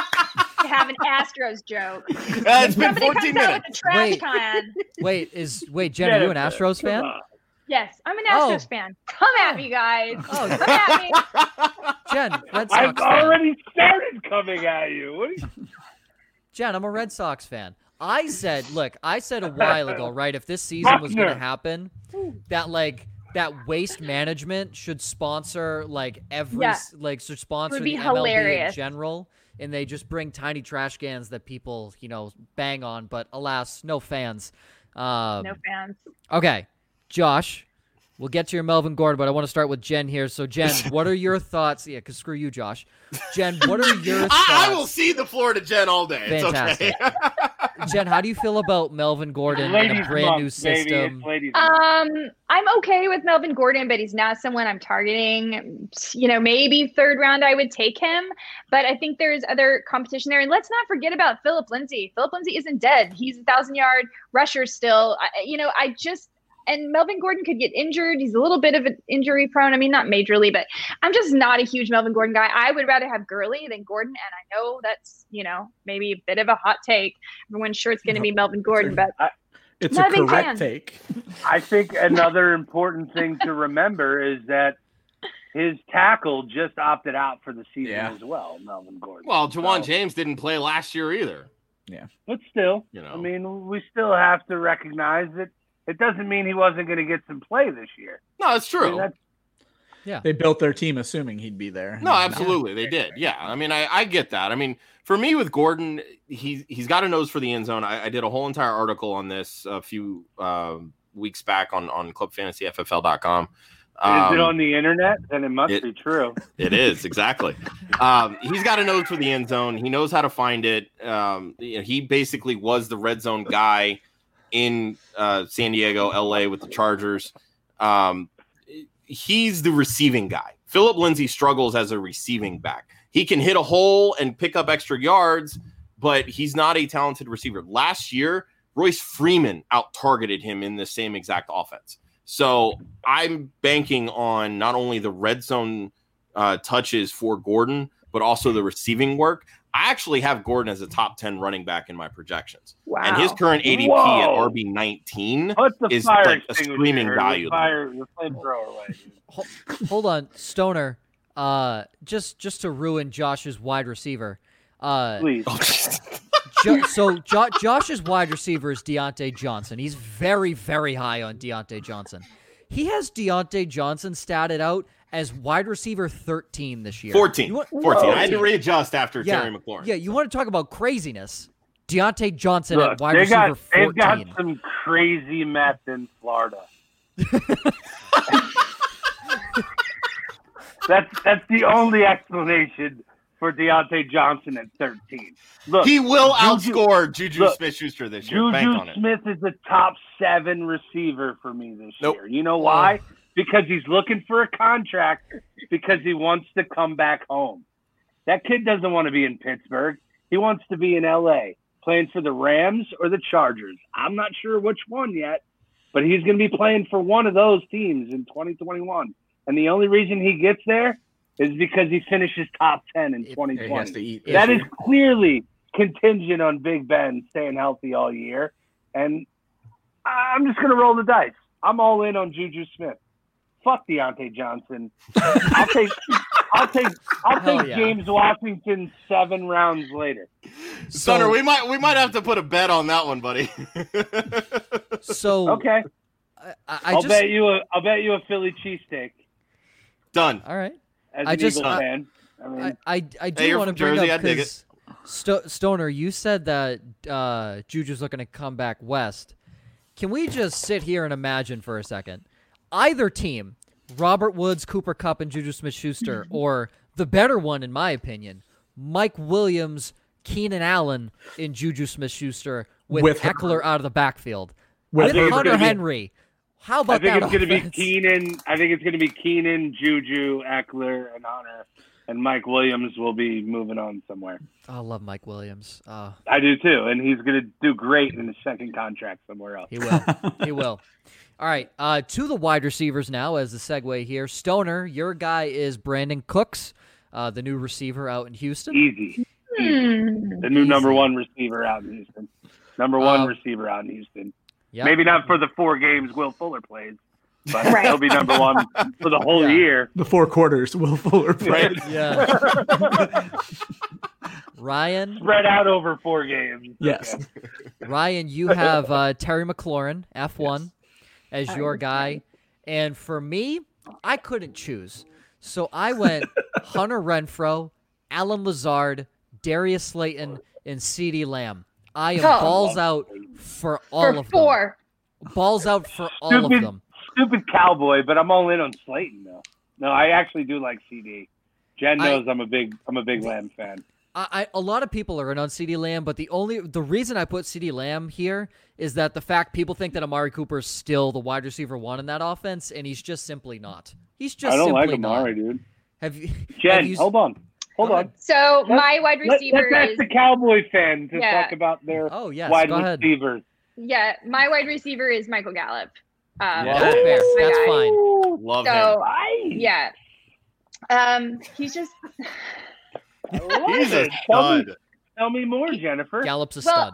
E: to have an Astros joke?
C: Uh, it's been 14 minutes.
E: with a trash
A: Wait.
E: can.
A: Wait, is wait, Jen, are you an Astros
B: come
A: fan?
B: On.
E: Yes, I'm an
A: Oh.
E: Astros fan. Come at me, guys.
A: Oh,
E: Come at me.
A: Jen, Red Sox
B: I've
A: fan.
B: already started coming at you. What are you
A: Jen, I'm a Red Sox fan. I said, look, I said a while ago, right? If this season was going to happen, that like that waste management should sponsor like every
E: Yeah.
A: like should sponsor
E: be
A: the MLB in general, and they just bring tiny trash cans that people you know bang on, but alas, no fans. Um,
E: No fans.
A: Okay, Josh, we'll get to your Melvin Gordon, but I want to start with Jen here. So, Jen, what are your thoughts? Yeah, because screw you, Josh. Jen, what are your thoughts?
C: I, I will see the floor to Jen all day. It's
A: Fantastic.
C: okay.
A: Jen, how do you feel about Melvin Gordon in a brand
B: month,
A: new system?
B: It's ladies month.
E: Um, I'm okay with Melvin Gordon, but he's not someone I'm targeting. You know, maybe third round I would take him, but I think there's other competition there. And let's not forget about Philip Lindsay. Philip Lindsay isn't dead. He's a thousand yard rusher still. I, you know, I just and Melvin Gordon could get injured. He's a little bit of an injury prone. I mean, not majorly, but I'm just not a huge Melvin Gordon guy. I would rather have Gurley than Gordon, and I know that's you know maybe a bit of a hot take. Everyone's sure it's going to be Melvin Gordon, but
D: It's
E: Not
D: a
E: a big
D: correct
E: fan.
D: take.
B: I think another important thing to remember is that his tackle just opted out for the season
D: Yeah.
B: as well, Melvin Gordon.
C: well, Ja'Wuan
B: So-
C: James didn't play last year either. Yeah.
B: But still,
C: You know.
B: I mean, we still have to recognize that it doesn't mean he wasn't going to get some play this year.
C: No, it's
B: I mean,
C: true.
B: yeah.
D: They built their team assuming he'd be there.
C: No, absolutely, they did. Yeah, I mean, I, I get that. I mean, for me with Gordon, he's he's got a nose for the end zone. I, I did a whole entire article on this a few um weeks back on on ClubFantasyFFL.com.
B: is it
C: Um,
B: on the internet? Then it must
C: it-
B: be true.
C: It is exactly. Um, he's got a nose for the end zone. He knows how to find it. Um, you know, he basically was the red zone guy in uh, San Diego, LA with the Chargers. Um, he's the receiving guy. Philip Lindsay struggles as a receiving back. He can hit a hole and pick up extra yards, but he's not a talented receiver. Last year, Royce Freeman out targeted him in the same exact offense. So I'm banking on not only the red zone uh, touches for Gordon, but also the receiving work. I actually have Gordon as a top 10 running back in my projections.
E: Wow.
C: And his current ADP
B: Whoa.
C: at RB 19 is
B: fire
C: like a screaming
B: or
C: value
B: The fire, the away. dude.
A: Hol- hold on, Stoner. Uh, just just to ruin Josh's wide receiver. Uh,
B: Please.
C: Oh,
A: Jo- so jo- Josh's wide receiver is Diontae Johnson. He's very, very high on Diontae Johnson. He has Diontae Johnson statted out as wide receiver 13 this year.
C: 14.
A: Want-
C: 14. I had to readjust after
A: Yeah,
C: Terry McLaurin.
A: Yeah, you want to talk about craziness? Diontae Johnson
B: Look,
A: at wide
B: they
A: receiver
B: got, they've got some crazy meth in Florida. that's that's the only explanation for Diontae Johnson at 13. Look,
C: He will outscore Juju
B: look,
C: Smith Schuster this year. Bank
B: Juju
C: on.
B: Smith is the top seven receiver for me this
C: Nope.
B: year. You know why? Oh. Because he's looking for a contract because he wants to come back home. That kid doesn't want to be in Pittsburgh. He wants to be in LA playing for the Rams or the Chargers. I'm not sure which one yet, but he's going to be playing for one of those teams in 2021. And the only reason he gets there is because he finishes top 10 in
A: If-
D: He
B: 2020.
D: has to eat.
B: That clearly contingent on Big Ben staying healthy all year. And I'm just going to roll the dice. I'm all in on Juju Smith. Fuck Diontae Johnson. I'll take I'll take I'll
A: Hell
B: take
A: yeah.
B: James Washington seven rounds later.
C: Stunner,
A: So-
C: we might we might have to put a bet on that one, buddy.
A: So
B: Okay.
A: I, I
B: I'll
A: just
B: bet you a I'll bet you a Philly cheesesteak
C: Done.
A: all right.
B: as
A: I
B: an
A: just-
B: Eagles
A: I-
B: fan. I mean,
A: I I, I do
C: you're
A: want to bring
C: Jersey,
A: up
C: I
A: because Sto- Stoner, you said that uh, Juju's looking to come back west. Can we just sit here and imagine for a second? Either team, Robert Woods, Cooper Kupp, and Juju Smith-Schuster, or the better one, in my opinion, Mike Williams, Keenan Allen, and Juju Smith-Schuster with,
D: With
A: Ekeler out of the backfield
D: With
A: with,
B: think
A: Hunter
B: gonna be-
A: Henry. How
B: I
A: about
B: think
A: that?
B: it's going to be? Keenan. I think it's going to be Keenan, Juju, Ekeler, and Hunter, and Mike Williams will be moving on somewhere.
A: I love Mike Williams. Uh,
B: I do too, and he's going to do great in his second contract somewhere else.
A: He will. he will. All right. Uh, to the wide receivers now, as the segue here. Stoner, your guy is Brandin Cooks, uh, the new receiver out in Houston.
B: Easy,
E: Hmm.
B: the new number one receiver out in Houston. Number one
A: Um,
B: receiver out in Houston.
A: Yeah.
B: Maybe not for the four games Will Fuller plays, but
E: Right.
B: he'll be number one for the whole
A: Yeah.
B: year.
D: The four quarters. Will Fuller played.
A: Yeah. Ryan,
B: Spread out over four games.
D: Yes.
B: Okay.
A: Ryan, you have uh, Terry McLaurin, F1, as your guy. And for me, I couldn't choose. So I went Hunter Renfrow, Allen Lazard, Darius Slayton, and CeeDee Lamb. I am
E: Oh.
A: balls out for all
E: For
A: of them. Balls out for all of them.
B: Stupid cowboy, but I'm all in on Slayton though. No, I actually do like CeeDee. Jen knows I, am a big I'm a big Lamb fan.
A: I, I a lot of people are in on CeeDee Lamb, but the only the reason I put CeeDee Lamb here is that the fact people think that Amari Cooper is still the wide receiver one in that offense, and he's just simply not. He's just
B: I don't like
A: simply not.
B: Amari, dude.
A: Have you?
B: Jen,
A: have you,
B: hold on, hold on.
E: So
B: Let-
E: my wide
B: Let,
E: receiver
B: let's
E: is
B: the Cowboy fan to
E: Yeah.
B: talk about their
A: Oh yes,
B: wide
A: go ahead.
B: receivers.
E: yeah, my wide receiver is Michael Gallup. Um,
B: Yeah.
A: That's fair. That's
E: guy.
A: fine.
C: Love.
E: So
B: Nice.
E: yeah, um, he's just.
C: he's a
B: it. Tell me,
C: stud.
B: tell me more, Jennifer.
A: Gallup's a
E: Well,
A: stud.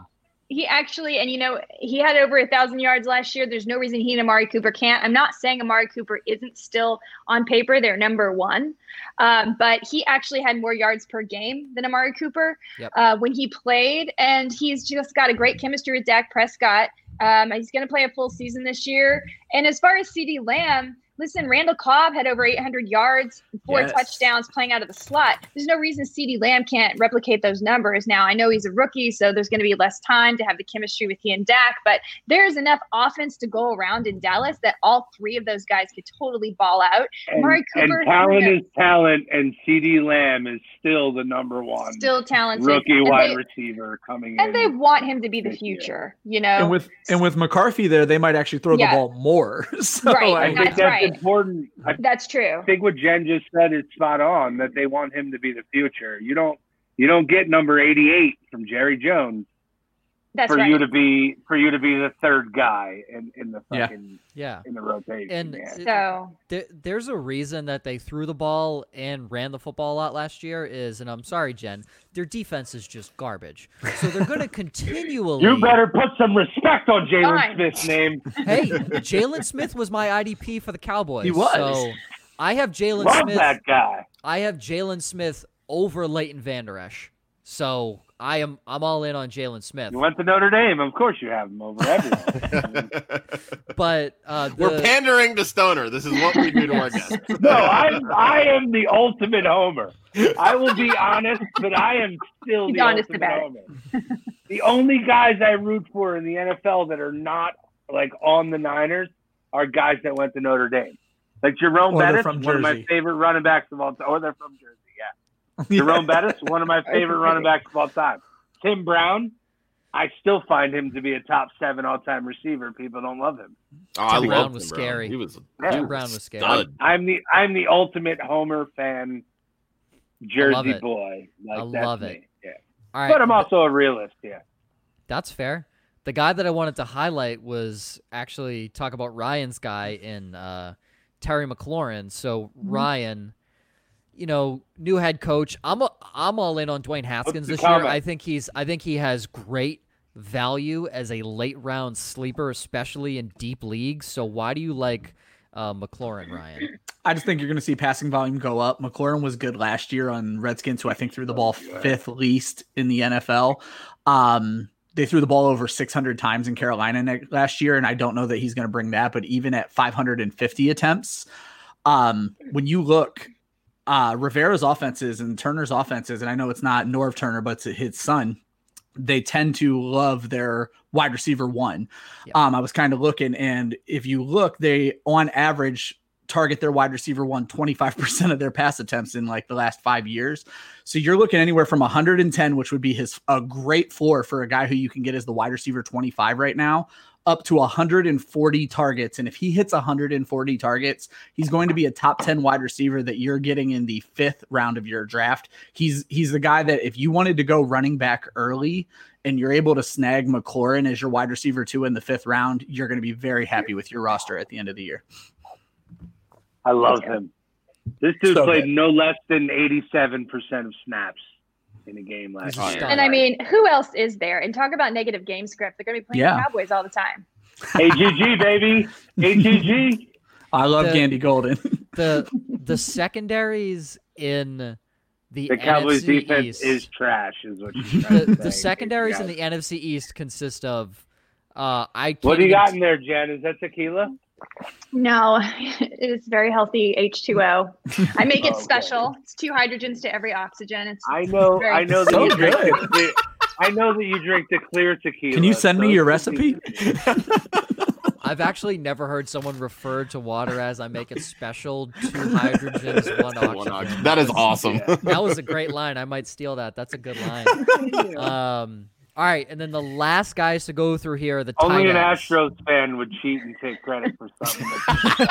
E: he actually, and you know, he had over a thousand yards last year. There's no reason he and Amari Cooper can't. I'm not saying Amari Cooper isn't still on paper their number one, um, but he actually had more yards per game than Amari Cooper
A: Yep.
E: uh, when he played, and he's just got a great chemistry with Dak Prescott. Um, he's going to play a full season this year. And as far as CeeDee Lamb, Listen, Randall Cobb had over 800 yards, four
D: Yes.
E: touchdowns playing out of the slot. There's no reason CeeDee Lamb can't replicate those numbers. Now, I know he's a rookie, so there's going to be less time to have the chemistry with he and Dak, but there's enough offense to go around in Dallas that all three of those guys could totally ball out.
B: And,
E: Amari
B: and talent is talent, and CeeDee Lamb is still the number one
E: Still talented.
B: rookie
E: And
B: wide
E: they-
B: receiver coming in.
E: And they want him to be the
B: this year.
E: future, you know?
D: And with and with McCarthy there, they might actually throw
E: Yeah.
D: the ball more. so
E: Right,
B: I
D: I
B: think that's,
E: that's right.
B: Important.
E: That's true.
B: I think what Jen just said is spot on. That they want him to be the future. You don't you don't get number eighty eight from Jerry Jones
E: That's
B: for
E: right.
B: you to be for you to be the third guy in, in the
D: Yeah.
B: fucking
A: Yeah.
B: in the rotation.
A: And
B: yeah.
A: it-
E: so
A: there, there's a reason that they threw the ball and ran the football a lot last year is, and I'm sorry, Jen, their defense is just garbage. So they're going to continually.
B: you better put some respect on
E: Jaylon
B: Smith's name.
A: Hey, Jaylon Smith was my IDP for the Cowboys.
D: He was.
A: So I have Jaylon
B: Love
A: Smith.
B: that guy.
A: I have Jaylon Smith over Leighton Vander Esch. So I am I'm all in on Jaylon Smith.
B: You went to Notre Dame, of course you have him over everyone.
A: But uh, the,
C: We're pandering to Stoner. This is what we do to our guests.
B: no, I I am the ultimate homer. I will be honest, but I am still
E: He's
B: the
E: honest
B: ultimate
E: about it.
B: homer. the only guys I root for in the NFL that are not like on the Niners are guys that went to Notre Dame. Like Jerome
D: Or
B: Bettis,
D: from
B: one of my favorite running backs of all time. Or they're from Jersey, yeah. Jerome Bettis, one of my favorite running backs of all time. Tim Brown, I still find him to be a top seven all time receiver. People don't love him.
C: Oh, I
A: Tim Brown
C: love
A: was
C: Tim Brown.
A: scary.
C: He was.
B: Yeah.
C: he
A: Tim Brown was scary.
C: stud.
B: I'm the I'm the ultimate Homer fan, Jersey
A: it.
B: boy. Like
A: I
B: that's
A: love
B: me.
A: it.
B: Yeah,
A: All right,
B: but I'm
A: th-
B: also a realist. Yeah.
A: That's fair. The guy that I wanted to highlight was actually talk about Ryan's guy in uh, Terry McLaurin. So Ryan, you know, new head coach. I'm a, I'm all in on Dwayne Haskins
B: the
A: this year. I think he's I think he has great value as a late round sleeper, especially in deep leagues. So why do you like uh, McLaurin, Ryan?
D: I just think you're going to see passing volume go up. McLaurin was good last year on Redskins, who I think threw the ball fifth least in the NFL. Um, they threw the ball over 600 times in Carolina ne- last year, and I don't know that he's going to bring that. But even at 550 attempts, um, when you look, uh, Rivera's offenses and Turner's offenses, and I know it's not Norv Turner, but it's his son. They tend to love their wide receiver one.
A: Yeah.
D: Um, I was kind of looking, and if you look, they on average target their wide receiver one 25% of their pass attempts in like the last five years. So you're looking anywhere from 110, which would be his a great floor for a guy who you can get as the wide receiver 25 right now, up to 140 targets. And if he hits 140 targets, he's going to be a top 10 wide receiver that you're getting in the fifth round of your draft. He's he's the guy that if you wanted to go running back early and you're able to snag McLaurin as your wide receiver two in the fifth round, you're going to be very happy with your roster at the end of the year.
B: I love him. This dude
D: So
B: played
D: good.
B: no less than 87% of snaps in a game last
A: He's
B: year.
A: stud.
E: And I mean, who else is there? And talk about negative game script. They're going to be playing
D: Yeah.
E: the Cowboys all the time.
B: AGG, baby. AGG.
D: I love
A: The-
D: Gandy Golden.
A: The the secondaries in the
B: The Cowboys
A: NFC
B: defense
A: East,
B: is trash, is what you're trying
A: the,
B: to
A: the
B: say.
A: secondaries in the NFC East consist of uh I
B: What
A: can't
B: do you got
A: t-
B: in there, Jen? Is that tequila?
E: No, it is very healthy H2O. I make it
B: Okay.
E: special. It's two hydrogens to every oxygen. It's
B: I know.
E: Very
B: I know that
D: So
B: you drink. The I know that you drink the clear tequila.
D: Can you send me your
B: recipe?
A: I've actually never heard someone refer to water as I make it special, two hydrogens, one oxygen.
C: One oxygen. That is awesome.
B: Yeah.
A: That was a great line. I might steal that. That's a good line. Um, all right, and then the last guys to go through here are the
B: Only
A: tight
B: an
A: ends.
B: Astros fan would cheat and take credit for something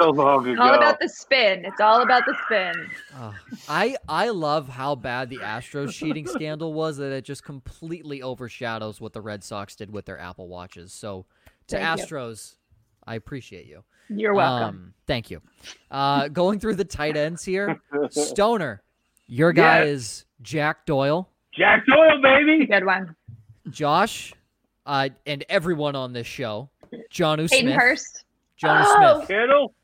B: so long ago.
E: all about the spin. It's all about the spin.
A: Oh, I I love how bad the Astros cheating scandal was that it just completely overshadows what the Red Sox did with their Apple Watches. So to
E: Thank you.
A: Astros, I appreciate you.
E: You're welcome.
A: Um, thank you. Uh, going through the tight ends here, Stoner, your guy
B: Yeah.
A: is Jack Doyle,
B: Jack Doyle, baby.
E: Good one.
A: Josh, uh, and everyone on this show, John
E: Hayden
A: Smith,
E: Hurst.
A: John
E: Oh!
A: Smith.
B: Kittle.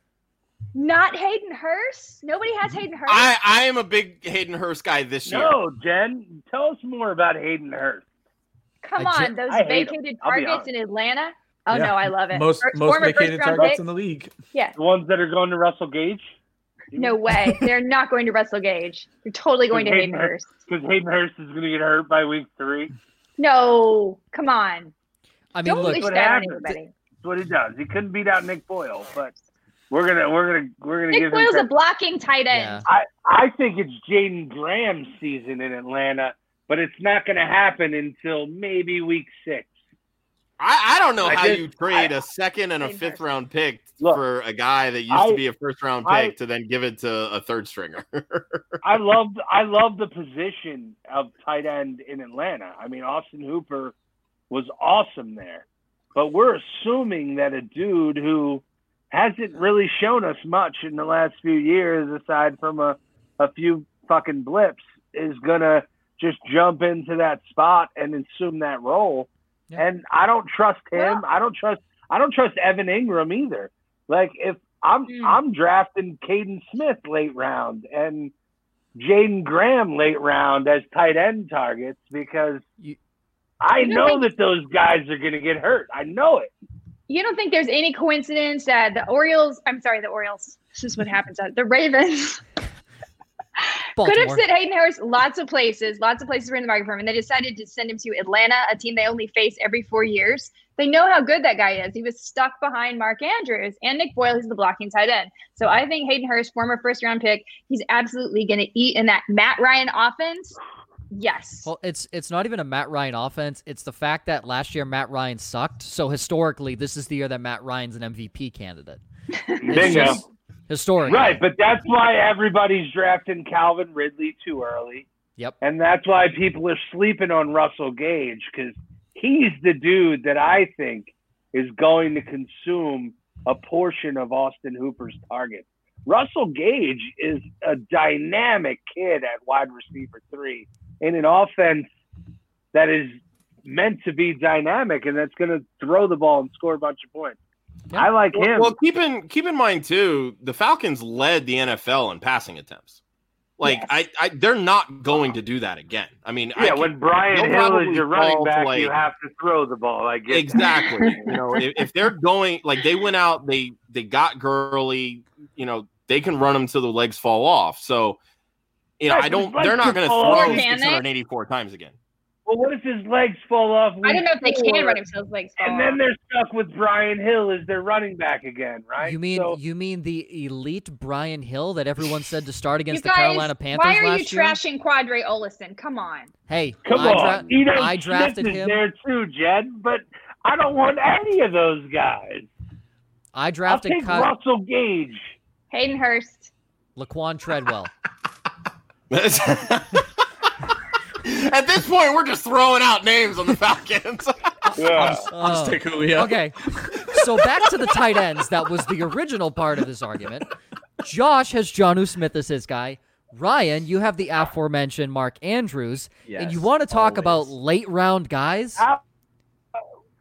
E: Not Hayden Hurst. Nobody has Hayden Hurst.
C: I, I am a big Hayden Hurst guy this year.
B: No, Jen. Tell us more about Hayden Hurst.
E: Come
A: I
E: on,
A: ju-
E: those
B: I
E: vacated targets in Atlanta. Oh
D: Yeah.
E: no, I love it.
D: Most most vacated targets
E: pick?
D: in the league.
E: Yeah.
B: The ones that are going to Russell Gage.
E: No way. They're not going to wrestle Gage. They're totally going to
B: Hayden
E: Hayden Hurst.
B: Because Hayden Hurst is going to get hurt by week three.
E: No, come on.
A: I mean,
E: Don't
A: look,
E: wish
B: what
E: that on anybody.
B: That's what he does. He couldn't beat out Nick Boyle, but we're gonna we're gonna we're gonna
E: Nick
B: give
E: Boyle's
B: him.
E: a blocking tight end.
A: yeah.
B: I I think it's Jaeden Graham's season in Atlanta, but it's not going to happen until maybe week six.
C: I, I don't know
B: I
C: how you trade a second and a fifth
E: person.
C: round pick
B: Look,
C: for a guy that used
B: I-
C: to be a first round pick
B: I-
C: to then give it to a third stringer.
B: I love I love the position of tight end in Atlanta. I mean, Austin Hooper was awesome there, but we're assuming that a dude who hasn't really shown us much in the last few years, aside from a a few fucking blips, is gonna just jump into that spot and assume that role.
A: Yeah.
B: And I don't trust him.
E: Well-
B: I don't trust I don't trust Evan Engram either. Like if I'm
E: Mm.
B: I'm drafting Kaden Smith late round and Jaeden Graham late round as tight end targets because
A: You-
B: I
E: You
B: know
E: think-
B: that those guys are going to get hurt. I know it.
E: You don't think there's any coincidence that the Orioles, I'm sorry, the Orioles, this is what happens. uh, The Ravens could have
A: Baltimore.
E: sent Hayden Hurst lots of places, lots of places were in the market for him, and they decided to send him to Atlanta, a team they only face every four years. They know how good that guy is. He was stuck behind Mark Andrews and Nick Boyle, who's the blocking tight end. So I think Hayden Hurst, former first round pick, he's absolutely going to eat in that Matt Ryan offense. Yes.
A: Well, it's it's not even a Matt Ryan offense. It's the fact that last year Matt Ryan sucked. So historically, this is the year that Matt Ryan's an MVP candidate. It's
B: Bingo.
A: just historically.
B: Right, but that's why everybody's drafting Calvin Ridley too early.
A: Yep.
B: And that's why people are sleeping on Russell Gage because he's the dude that I think is going to consume a portion of Austin Hooper's target. Russell Gage is a dynamic kid at wide receiver three in an offense that is meant to be dynamic and that's going to throw the ball and score a bunch of points.
A: Yeah.
B: I like
C: well,
B: him.
C: well, keep in keep in mind too, the Falcons led the NFL in passing attempts. Like
E: Yes.
C: I, I, they're not going to do that again. I mean, I
B: Yeah,
C: can-
B: when Brian
C: they'll
B: Hill is your running back,
C: like-
B: you have to throw the ball. I get that.
C: exactly. you know, if, if they're going like they went out, they they got Gurley. You know, they can run them till the legs fall off. So, you know,
B: Right,
C: I don't.
B: legs
C: They're not going to throw
E: off.
C: 684 times again.
B: Well, what if his legs fall off?
E: I don't know if they
B: week
E: can
B: four,
E: run themselves legs.
B: And then they're stuck with Brian Hill as their running back again, right?
A: You mean
B: So-
A: you mean the elite Brian Hill that everyone said to start against
E: guys,
A: the Carolina Panthers
E: why are you
A: last year?
E: trashing Qadree Ollison? Come on.
A: Hey,
B: come
A: I,
B: on,
A: dra-
B: Ito
A: I drafted
B: Smith is
A: him.
B: there too, Jed. But I don't want any of those guys.
A: I
B: I'll
A: drafted
B: take
A: Ky-
B: Russell Gage.
E: Hayden Hurst.
A: Laquan Treadwell.
C: At this point, we're just throwing out names on the Falcons.
B: Yeah.
D: I'll just take Julio.
A: Okay. So back to the tight ends. That was the original part of this argument. Josh has Jonnu Smith as his guy. Ryan, you have the aforementioned Mark Andrews. and you want to talk about late round guys?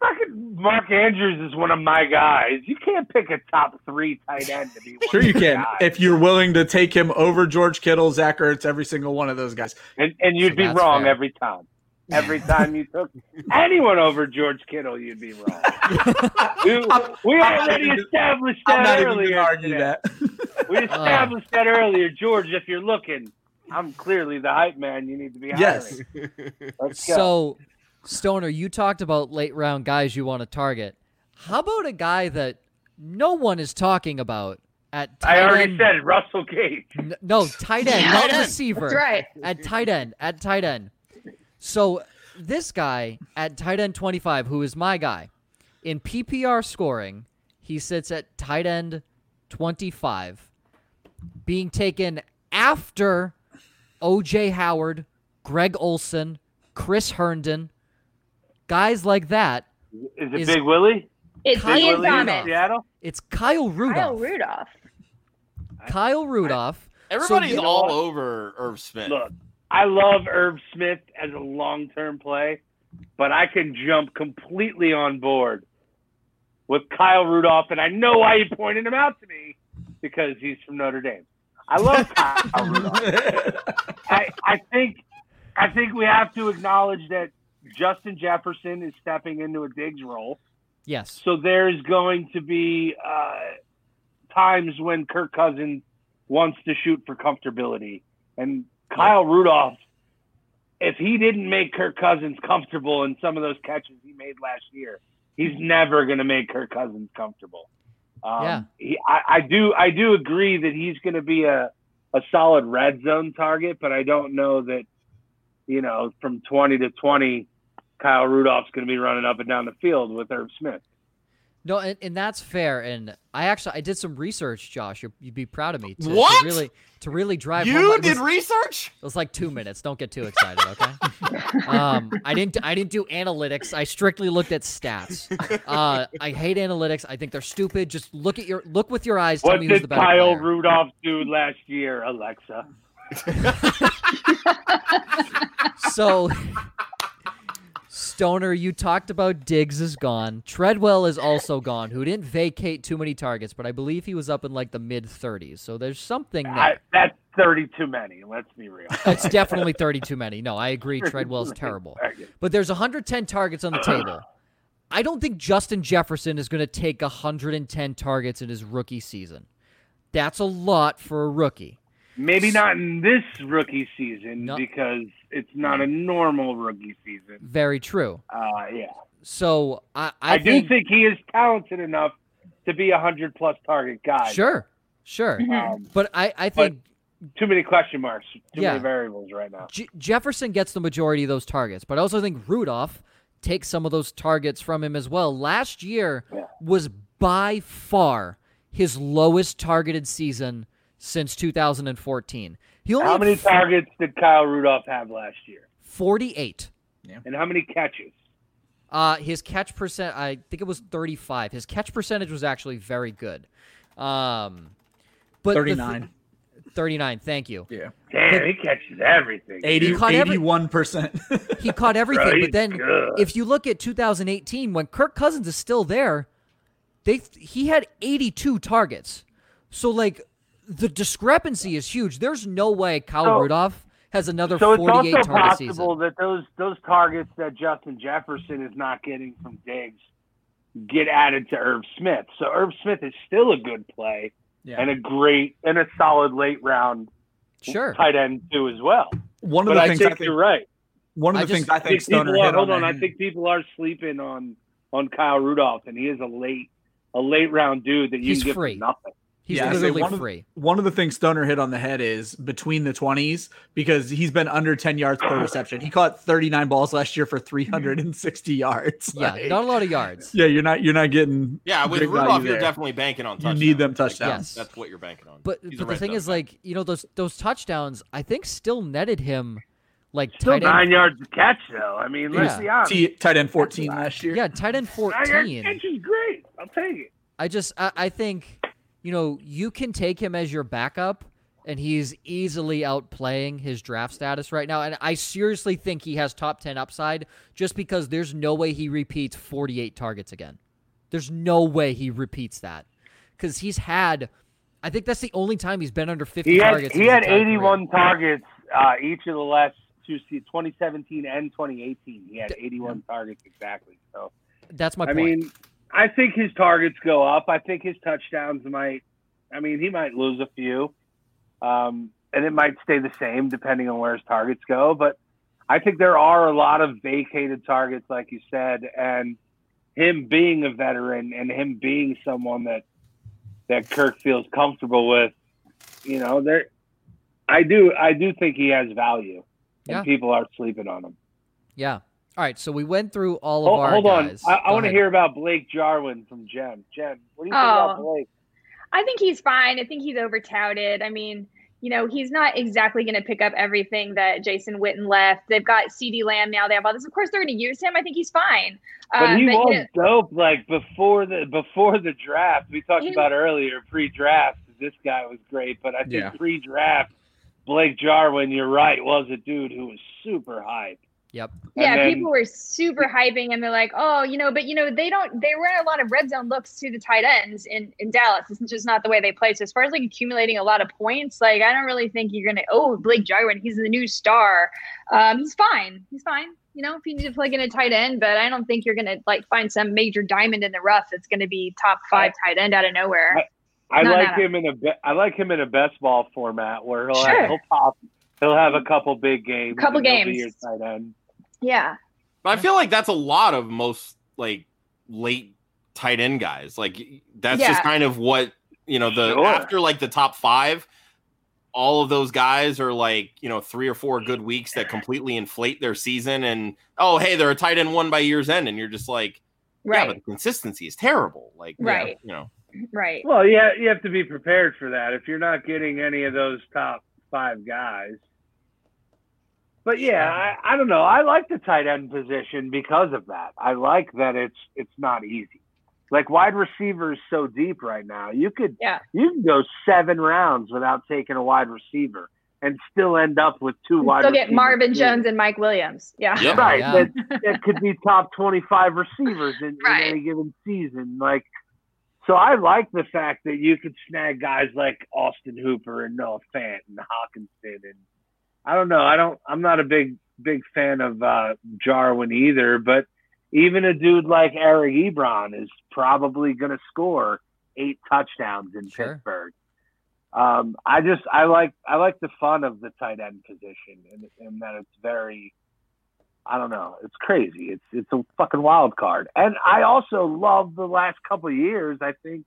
B: How- Fucking Mark Andrews is one of my guys. You can't pick a top three tight end to be one
D: Sure,
B: of
D: you can
B: guys.
D: if you're willing to take him over George Kittle, Zach Ertz, every single one of those guys.
B: and, and you'd
A: So
B: be wrong
A: fair.
B: every time. Every time you took anyone over George Kittle, you'd be wrong. we, we already
D: even-
B: established
D: I'm
B: that
D: not
B: earlier.
D: going argue
B: today.
D: that.
B: We uh. established that earlier, George. If you're looking, I'm clearly the hype man. You need to be hiring.
D: yes.
B: Let's go.
A: So, Stoner, you talked about late round guys you want to target. How about a guy that no one is talking about at tight
B: I already
A: end?
B: said Russell Gage.
A: N- no, tight end,
C: Tight
A: not
C: end.
A: receiver.
E: That's right.
A: At tight end, at tight end. So this guy at tight end 25, who is my guy, in PPR scoring, he sits at tight end 25, being taken after OJ Howard, Greg Olsen, Chris Herndon, guys like that.
B: Is it
A: Is-
B: Big Willie?
E: It's
A: Kyle
B: Big
E: Ian
B: Willie
E: Thomas.
B: Seattle?
A: It's Kyle Rudolph.
E: Kyle Rudolph.
A: Kyle Rudolph.
C: Everybody's
A: you know
C: all
B: what?
C: over Irv Smith.
B: Look, I love Irv Smith as a long-term play, but I can jump completely on board with Kyle Rudolph, and I know why you pointed him out to me because he's from Notre Dame. I love Kyle Rudolph. I, I think I think we have to acknowledge that Justin Jefferson is stepping into a Diggs role.
A: Yes.
B: So there's going to be uh, times when Kirk Cousins wants to shoot for comfortability, and Kyle Rudolph, if he didn't make Kirk Cousins comfortable in some of those catches he made last year, he's never going to make Kirk Cousins comfortable. Um,
A: Yeah.
B: he, I, I do I do agree that he's going to be a a solid red zone target, but I don't know that you know from 20 to 20 Kyle Rudolph's going to be running up and down the field with Irv Smith.
A: No, and, and that's fair. And I actually I did some research, Josh. You're, you'd be proud of me. To,
C: What?
A: To really to really drive. home
C: You
A: my- it
C: did
A: was-
C: research?
A: It was like two minutes. Don't get too excited, okay? um, I didn't. I didn't do analytics. I strictly looked at stats. Uh, I hate analytics. I think they're stupid. Just look at your look with your eyes. Tell
B: What
A: me who's
B: did
A: the better
B: Kyle
A: player.
B: Rudolph do last year, Alexa?
A: So, Stoner, you talked about Diggs is gone. Treadwell is also gone, who didn't vacate too many targets, but I believe he was up in like the mid 30s. So there's something there.
B: I, that's 30 too many. Let's be real.
A: it's definitely 30 too many. No, I agree. Treadwell's terrible. But there's 110 targets on the table. I don't think Justin Jefferson is going to take 110 targets in his rookie season. That's a lot for a rookie.
B: Maybe not in this rookie season
A: No.
B: because it's not a normal rookie season.
A: Very true.
B: Uh, yeah,
A: So I, I,
B: I, do think he is talented enough to be a hundred plus target guy.
A: sure, sure.
B: Um,
A: But I, I think
B: too many question marks, too
A: Yeah.
B: many variables right now.
A: J- Jefferson gets the majority of those targets, but I also think Rudolph takes some of those targets from him as well. Last year
B: Yeah.
A: was by far his lowest targeted season since 2014. He only
B: How many
A: f-
B: targets did Kyle Rudolph have last year?
A: 48.
B: And how many catches?
A: Uh, his catch percent, I think it was 35. His catch percentage was actually very good. Um, but the thi-
D: 39.
A: 39. Thank you.
D: Yeah.
B: Damn, he catches everything.
D: 80,
A: caught every-
D: 81%.
A: He caught everything.
B: Right,
A: but then,
B: good.
A: if you look at 2018, when Kirk Cousins is still there, they he had 82 targets. So like, the discrepancy is huge. There's no way Kyle
B: So-
A: Rudolph has another
B: So it's
A: 48
B: also
A: target
B: possible that those those targets that Justin Jefferson is not getting from Diggs get added to Irv Smith. So Irv Smith is still a good play
D: yeah.
B: and a great and a solid late round
A: Sure.
B: tight end too as well.
D: One of
B: But
D: the
B: I
D: things
B: think
D: I think,
B: you're right.
D: one of the
A: just-
D: things I
B: I
D: think
B: think
D: Stoner
B: people are, hold
D: on,
B: on, I think people are sleeping on on Kyle Rudolph, and he is a late a late round dude that you
A: He's
B: can get
A: free.
B: for nothing.
A: He's
D: Yeah, I
A: literally
D: one of-
A: free.
D: one of the things Stoner hit on the head is between the 20s because he's been under 10 yards per reception. He caught 39 balls last year for 360 yards.
A: Yeah,
D: Like,
A: not a lot of yards.
D: yeah, you're not you're not getting
C: Yeah, with Rudolph you're
D: there.
C: definitely banking on touchdowns.
D: You need them
C: Like,
D: touchdowns.
A: Yes.
C: That's what you're banking on.
A: But,
C: He's
A: but the thing
C: zone
A: is,
C: guy.
A: like, you know, those those touchdowns, I think, still netted him like
B: Still
A: tight
B: nine
A: end.
B: yards to catch though. I mean, let's
A: Yeah.
B: be honest.
D: T- tight end 14 last year.
A: Yeah, tight end
B: Nine yards
A: 14.
B: catch is great. I'll take it.
A: I just I, I think you know you can take him as your backup and he's easily outplaying his draft status right now and I seriously think he has top 10 upside just because there's no way he repeats 48 targets again. There's no way he repeats that cuz he's had I think that's the only time he's been under 50
B: He had
A: targets.
B: he had
A: entire career.
B: 81 targets uh, each of the last two se- 2017 and 2018. He had 81 targets exactly. So
A: That's my
B: I
A: point.
B: mean, I think his targets go up. I think his touchdowns might. I mean, he might lose a few, um, and it might stay the same depending on where his targets go. But I think there are a lot of vacated targets, like you said, and him being a veteran and him being someone that that Kirk feels comfortable with. You know, there. I do. I do think he has value, and
A: Yeah.
B: people are sleeping on him.
A: yeah. All right, so we went through all of
B: Hold,
A: our
B: hold on.
A: guys.
B: I, I want to hear about Blake Jarwin from Jen. Jen, what do you think about
E: Oh.
B: Blake?
E: I think he's fine. I think he's over touted. I mean, you know, he's not exactly going to pick up everything that Jason Witten left. They've got CeeDee Lamb now. They have all this. Of course, they're going to use him. I think he's fine.
B: But
E: Uh,
B: he
E: but, you
B: was
E: know,
B: dope. Like before the before the draft, we talked
E: He-
B: about earlier pre-draft. This guy was great, but I think
D: Yeah.
B: pre-draft, Blake Jarwin, you're right, was a dude who was super hype.
A: Yep.
E: Yeah,
B: then-
E: people were super hyping and they're like, oh, you know, but you know, they don't they run a lot of red zone looks to the tight ends in, in Dallas. It's just not the way they play. So as far as like accumulating a lot of points, like I don't really think you're gonna oh Blake Jarwin, he's the new star. Um, he's fine. He's fine. You know, if you need to plug in a tight end, but I don't think you're gonna like find some major diamond in the rough that's gonna be top five tight end out of nowhere.
B: I
E: No, no,
B: like
E: no.
B: him in a be- I like him in a best ball format where he'll
E: Sure.
B: have, he'll pop he'll have a couple big games.
E: Couple
B: and he'll be
E: games.
B: your tight end.
E: Yeah.
C: But I feel like that's a lot of most like late tight end guys. Like that's just kind of what you know. The
B: Sure.
C: after like the top five, all of those guys are like you know three or four good weeks that completely inflate their season. And oh hey, they're a tight end one by year's end, and you're just like, yeah, but the consistency is terrible. Like
E: Right.
C: you know,
E: Right.
B: Well, yeah, you have to be prepared for that if you're not getting any of those top five guys. But yeah, I, I don't know. I like the tight end position because of that. I like that it's it's not easy. Like wide receiver is so deep right now. You could
E: Yeah.
B: you can go seven rounds without taking a wide receiver and still end up with two wide.
E: Still get
B: receivers
E: Marvin
B: too.
E: Jones and Mike Williams. Yeah.
C: Yep.
B: Right.
A: Yeah.
B: That, that could be top 25 receivers in,
E: Right.
B: in any given season. Like, so I like the fact that you could snag guys like Austin Hooper and Noah Fant and Hockenson. And I don't know. I don't, I'm not a big, big fan of uh, Jarwin either, but even a dude like Eric Ebron is probably going to score eight touchdowns in
A: Sure.
B: Pittsburgh. Um, I just I like I like the fun of the tight end position and, and that it's very I don't know it's crazy it's it's a fucking wild card and I also love the last couple of years I think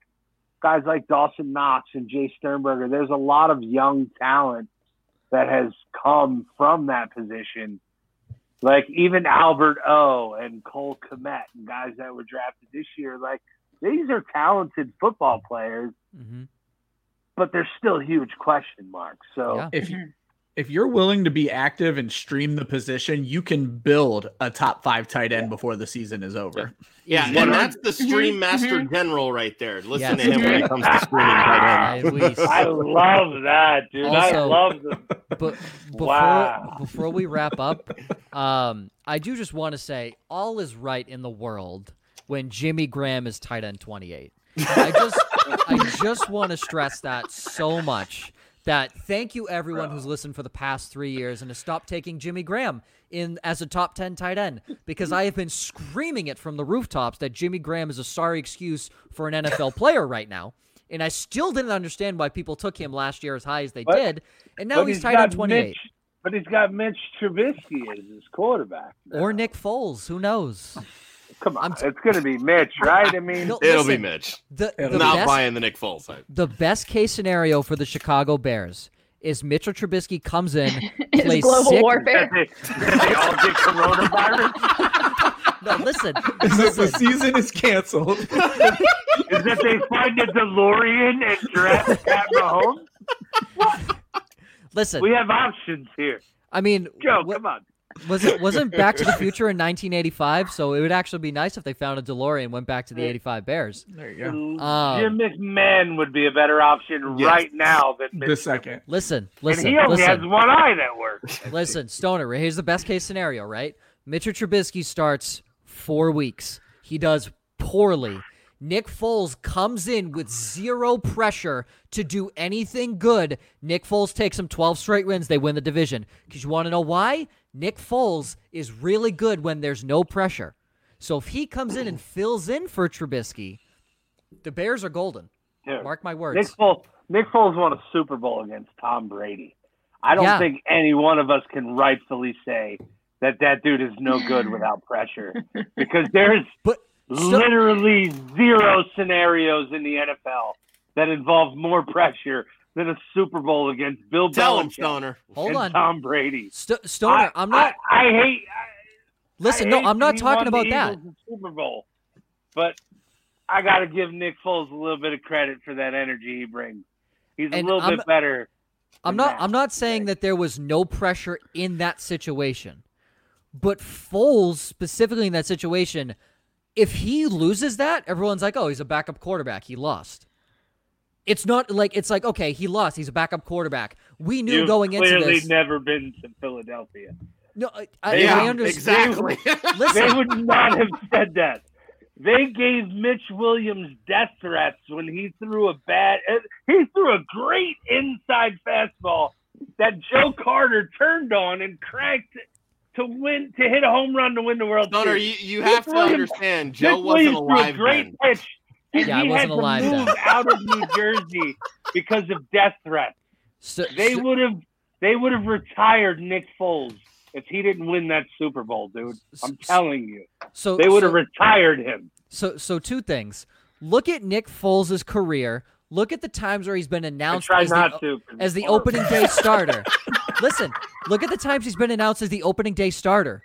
B: guys like Dawson Knox and Jace Sternberger there's a lot of young talent that has come from that position like even Albert O and Cole Kmet and guys that were drafted this year like these are talented football players
A: hmm
B: but there's still huge question marks. So
A: Yeah.
D: If you if you're willing to be active and stream the position, you can build a top five tight end before the season is over.
C: yeah,
A: Easy.
C: and that's the stream
E: Mhm,
C: master general right there. Listen
A: Yes.
C: to him when it comes to streaming tight ends.
A: I-
B: love that, dude. I love the
A: But before
B: Wow.
A: before we wrap up, um, I do just want to say all is right in the world when Jimmy Graham is tight end twenty eight. I just I just want to stress that so much. That thank you everyone who's listened for the past three years and has stopped taking Jimmy Graham in as a top ten tight end because I have been screaming it from the rooftops that Jimmy Graham is a sorry excuse for an NFL player right now. And I still didn't understand why people took him last year as high as they
B: But-
A: did. And now he's,
B: he's
A: tight end 28.
B: Mitch, but he's got Mitch Trubisky as his quarterback. now.
A: Or Nick Foles. Who knows?
B: Come on,
A: t-
B: it's going to be Mitch, right? I mean,
A: No,
C: It'll be Mitch.
A: The, the,
C: Not
A: best,
C: buying the Nick Foles side.
A: the best case scenario for the Chicago Bears is Mitchell Trubisky comes in,
E: It's
A: plays
E: global
A: sick.
E: warfare.
B: they, they all get coronavirus.
A: No, listen,
D: Is that the season is canceled?
B: Is that they find a DeLorean and draft Pat Mahomes?
A: Listen.
B: We have options here.
A: I mean,
B: Joe,
A: wa-
B: come on.
A: Was it wasn't Back to the Future in 1985? So it would actually be nice if they found a DeLorean and went back to the 85 Bears.
D: There you go.
A: Um,
B: Jim McMahon would be a better option
C: Yes.
B: right now than Mitch
D: The second.
A: Listen,
B: And
A: listen,
B: he only has one eye that works.
A: Listen, Stoner, here's the best case scenario, right? Mitchell Trubisky starts four weeks. He does poorly. Nick Foles comes in with zero pressure to do anything good. Nick Foles takes them 12 straight wins. They win the division. Because you want to know why? Nick Foles is really good when there's no pressure. So if he comes in and fills in for Trubisky, the Bears are golden.
B: Dude,
A: Mark my words. Nick.
B: Foles, Nick Foles won a Super Bowl against Tom Brady. I don't
A: Yeah.
B: think any one of us can rightfully say that that dude is no good without pressure because there's
A: But Sto-
B: literally zero scenarios in the NFL that involve more pressure than a Super Bowl against Bill
C: Tell him,
B: Belichick
C: Stoner.
A: hold
B: and
A: on.
B: Tom Brady.
A: Sto- Stoner,
B: I,
A: I'm not.
B: I, I hate.
A: listen,
B: I
A: no,
B: hate
A: I'm not talking about
B: the
A: that.
B: Super Bowl, but I got to give Nick Foles a little bit of credit for that energy he brings. He's a little
A: I'm-
B: bit better.
A: I'm not
B: that
A: I'm not saying that there was no pressure in that situation. But Foles specifically in that situation, if he loses that, everyone's like, "Oh, he's a backup quarterback. He lost." It's not like it's like, "Okay, he lost. He's a backup quarterback." We knew
B: You've
A: going into
B: clearly
A: this.
B: never been to Philadelphia.
A: No, I, I,
B: Yeah,
A: I understand.
C: exactly.
B: They would not have said that. They gave Mitch Williams death threats when he threw a bad. uh, He threw a great inside fastball that Joe Carter turned on and cranked to win to hit a home run to win the World
C: Stoner,
B: Series.
C: you, you have to
B: Williams-
C: understand, Joe
B: Mitch
C: wasn't
B: Williams threw a
C: alive
B: great
C: then.
B: pitch. And
A: Yeah, I
B: he
A: wasn't
B: had
A: alive
B: to
A: then.
B: out of New Jersey because of death threats.
A: so,
B: They
A: so-
B: would have they would have retired Nick Foles if he didn't win that Super Bowl, dude. I'm telling you.
A: so
B: They would have
A: so-
B: retired him.
A: So so two things. Look at Nick Foles' career. Look at the times where he's been announced as the,
B: to.
A: as the opening day starter. Listen, look at the times he's been announced as the opening day starter.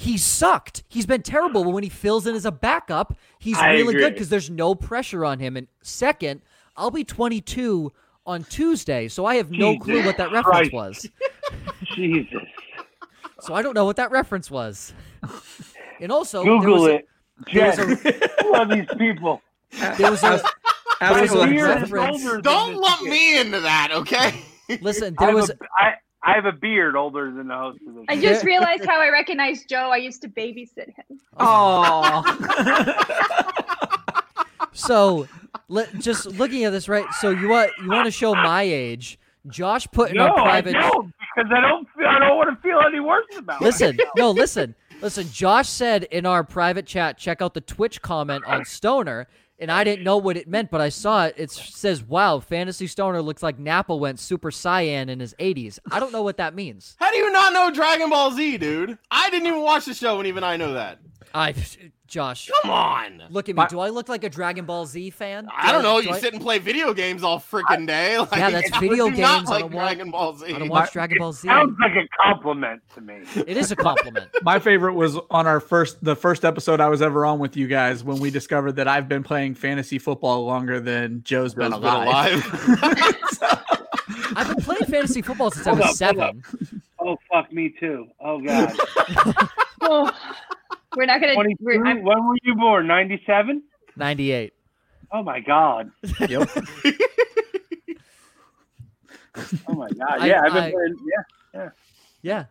A: He sucked. He's been terrible. But when he fills in as a backup, he's
B: I
A: really good because there's no pressure on him. And second, I'll be 22 on Tuesday, so I have no
B: Jesus
A: clue what that reference
B: Christ.
A: was.
B: Jesus.
A: So I don't know what that reference was. And also,
B: Google
A: there was a-
B: it.
A: there
B: Jen,
A: was
B: who are these people?
A: There was a There was a
D: Alexa.
A: Reference.
C: Don't
B: this
C: lump me into that, okay?
A: listen.
B: I
A: There
B: have,
A: was
B: a, I, I have a beard older than the host of this.
E: I just realized how I recognize Joe. I used to babysit him.
D: Oh.
A: So, let, just looking at this, right? So you want you want to show my age? Josh put in
B: no,
A: our private.
B: I don't because I don't feel, I don't want to feel any worse about it.
A: Listen,
B: it.
A: no, listen, listen. Josh said in our private chat, check out the Twitch comment on Stoner, and I didn't know what it meant, but I saw it. It says, "Wow, Fantasy Stoner looks like Nappa went Super Saiyan in his 80s." I don't know what that means.
C: How do you not know Dragon Ball Z, dude? I didn't even watch the show, and even I know that.
A: I, Josh,
C: Come on.
A: look at me. Do I look like a Dragon Ball Z fan? Do
C: I don't know.
A: do
C: You
A: I-
C: sit and play video games all freaking day. Like,
A: Yeah, that's
C: how
A: video
C: would you not
A: games. I
C: Like
A: don't
C: Dragon Ball Z.
A: I don't watch Dragon Ball Z.
B: Sounds like a compliment to me.
A: It is a compliment.
D: My favorite was on our first the first episode I was ever on with you guys when we discovered that I've been playing fantasy football longer than Joe's been
C: Joe's been
D: alive.
A: I've been playing fantasy football since I was
B: up,
A: seven.
B: Oh fuck me too. Oh god.
E: Oh, we're not gonna.
B: Twenty
E: We're,
B: When were you born? Ninety seven.
A: 98.
B: Oh my god.
D: Yep.
B: Oh my god. Yeah, I, have been
A: I-
B: playing. Yeah.
A: Yeah.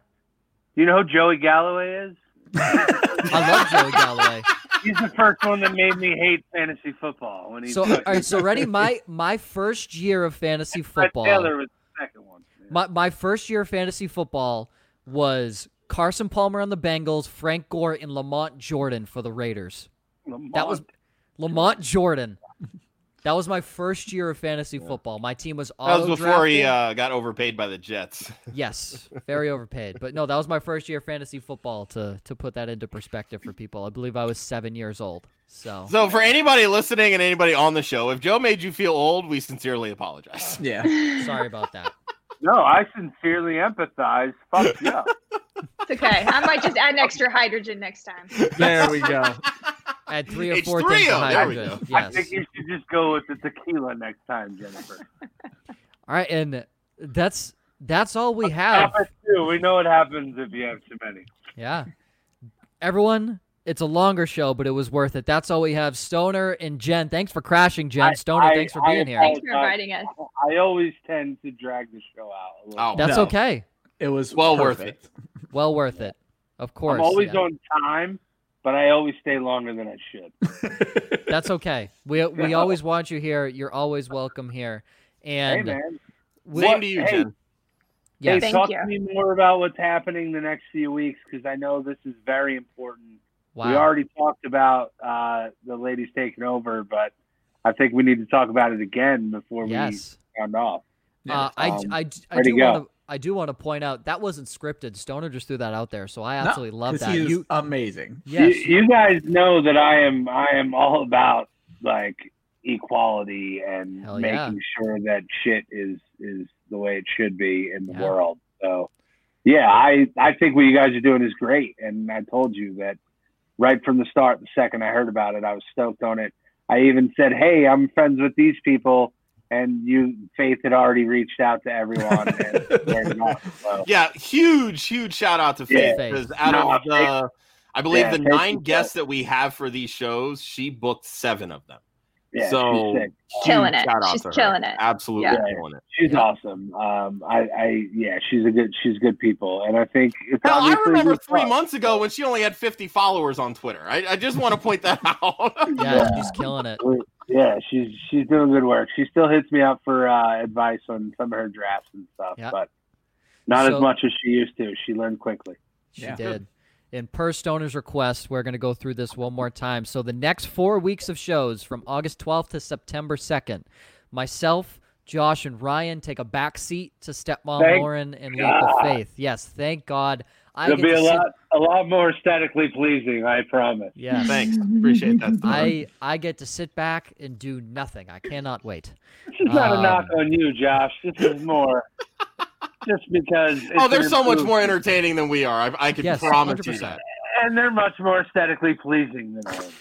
B: Do you know who Joey Galloway is?
A: I love Joey Galloway.
B: He's the first one that made me hate fantasy football. When he
A: So, all right, so ready? My my first year of fantasy football.
B: Taylor was the second one.
A: My my first year of fantasy football was Carson Palmer on the Bengals, Frank Gore, and Lamont Jordan for the Raiders. That was Lamont Jordan. That was my first year of fantasy football. My team was all.
C: That was before he uh, got overpaid by the Jets.
A: Yes, very overpaid. But no, that was my first year of fantasy football. To to put that into perspective for people, I believe I was seven years old. So
C: So for anybody listening and anybody on the show, if Joe made you feel old, we sincerely apologize.
D: Yeah.
A: sorry about that.
B: No, I sincerely empathize. Fuck yeah.
E: it's okay. I might just add an extra hydrogen next time.
D: There we go.
A: Add three or
C: H3O,
A: four things of hydrogen.
C: go.
B: I think you should just go with the tequila next time, Jennifer.
A: All right, and that's that's all we have.
B: We know what happens if you have too many.
A: Yeah. Everyone, it's a longer show, but it was worth it. That's all we have. Stoner and Jen, thanks for crashing, Jen. Stoner,
B: I-
A: thanks for
B: I
A: being here.
E: Thanks for inviting us.
B: I always tend to drag the show out. A little.
C: Oh.
A: That's
D: No.
A: okay.
D: It was
C: Well worth
D: perfect.
A: Well worth it. Of course.
B: I'm always
A: yeah.
B: on time, but I always stay longer than I should.
A: That's okay. We we
B: Yeah.
A: always want you here. You're always welcome here.
B: Hey
A: And
B: man,
A: we-
C: Same to you,
B: Hey,
C: Jen.
A: yes,
B: hey,
E: Thank
B: talk
E: you.
B: to me more about what's happening the next few weeks because I know this is very important. We already talked about uh, the ladies taking over, but I think we need to talk about it again before
A: Yes.
B: we round off.
A: Uh, I,
B: Um,
A: I, I
B: ready
A: do
B: go.
A: want to I do want to point out that wasn't scripted. Stoner just threw that out there, so I absolutely love that.
D: He
A: You
D: amazing.
A: yes,
B: You, you guys know that I am I am all about like equality and
A: Hell yeah.
B: making sure that shit is is the way it should be in the
A: Yeah.
B: world. So yeah, I I think what you guys are doing is great, and I told you that right from the start. The second I heard about it, I was stoked on it. I even said, "Hey, I'm friends with these people." And you, Faith had already reached out to everyone. And there. So,
C: Yeah, huge, huge shout out to Faith
A: Yeah.
C: because out
B: No,
C: of the, I believe
B: Yeah,
C: the nine
B: is
C: guests that we have for these shows, she booked seven of them.
B: Yeah,
C: so
B: she's.
E: Killing it. She's
C: to her.
E: killing it.
C: Absolutely
E: Yeah.
C: killing it.
B: She's
A: Yeah.
B: awesome. Um, I, I, yeah, she's a good, she's good people, and I think it's
C: Hell, I remember three
B: fun.
C: months ago when she only had 50 followers on Twitter. I, I just want to point that out.
A: Yeah,
B: Yeah.
A: she's killing it.
B: Yeah, she's she's doing good work. She still hits me up for uh, advice on some of her drafts and stuff,
A: Yeah.
B: but not
A: So-
B: as much as she used to. She learned quickly.
A: She
D: Yeah.
A: did. In per Stoner's request, we're going to go through this one more time. So the next four weeks of shows from August 12th to September 2nd, myself, Josh, and Ryan take a back seat to Stepmom
B: Thank
A: Lauren and Leap of Faith. Yes, thank God. I
B: It'll be
A: to
B: a
A: sit-
B: lot, a lot more aesthetically pleasing. I promise.
A: Yeah,
C: Thanks. Appreciate that. Stuart.
A: I I get to sit back and do nothing. I cannot wait.
B: This is not
A: Um,
B: a knock on you, Josh. This is more just because.
C: oh, they're so much more entertaining than we are. I, I can
A: Yes,
C: promise you
A: 100%.
C: that.
B: and they're much more aesthetically pleasing than I am.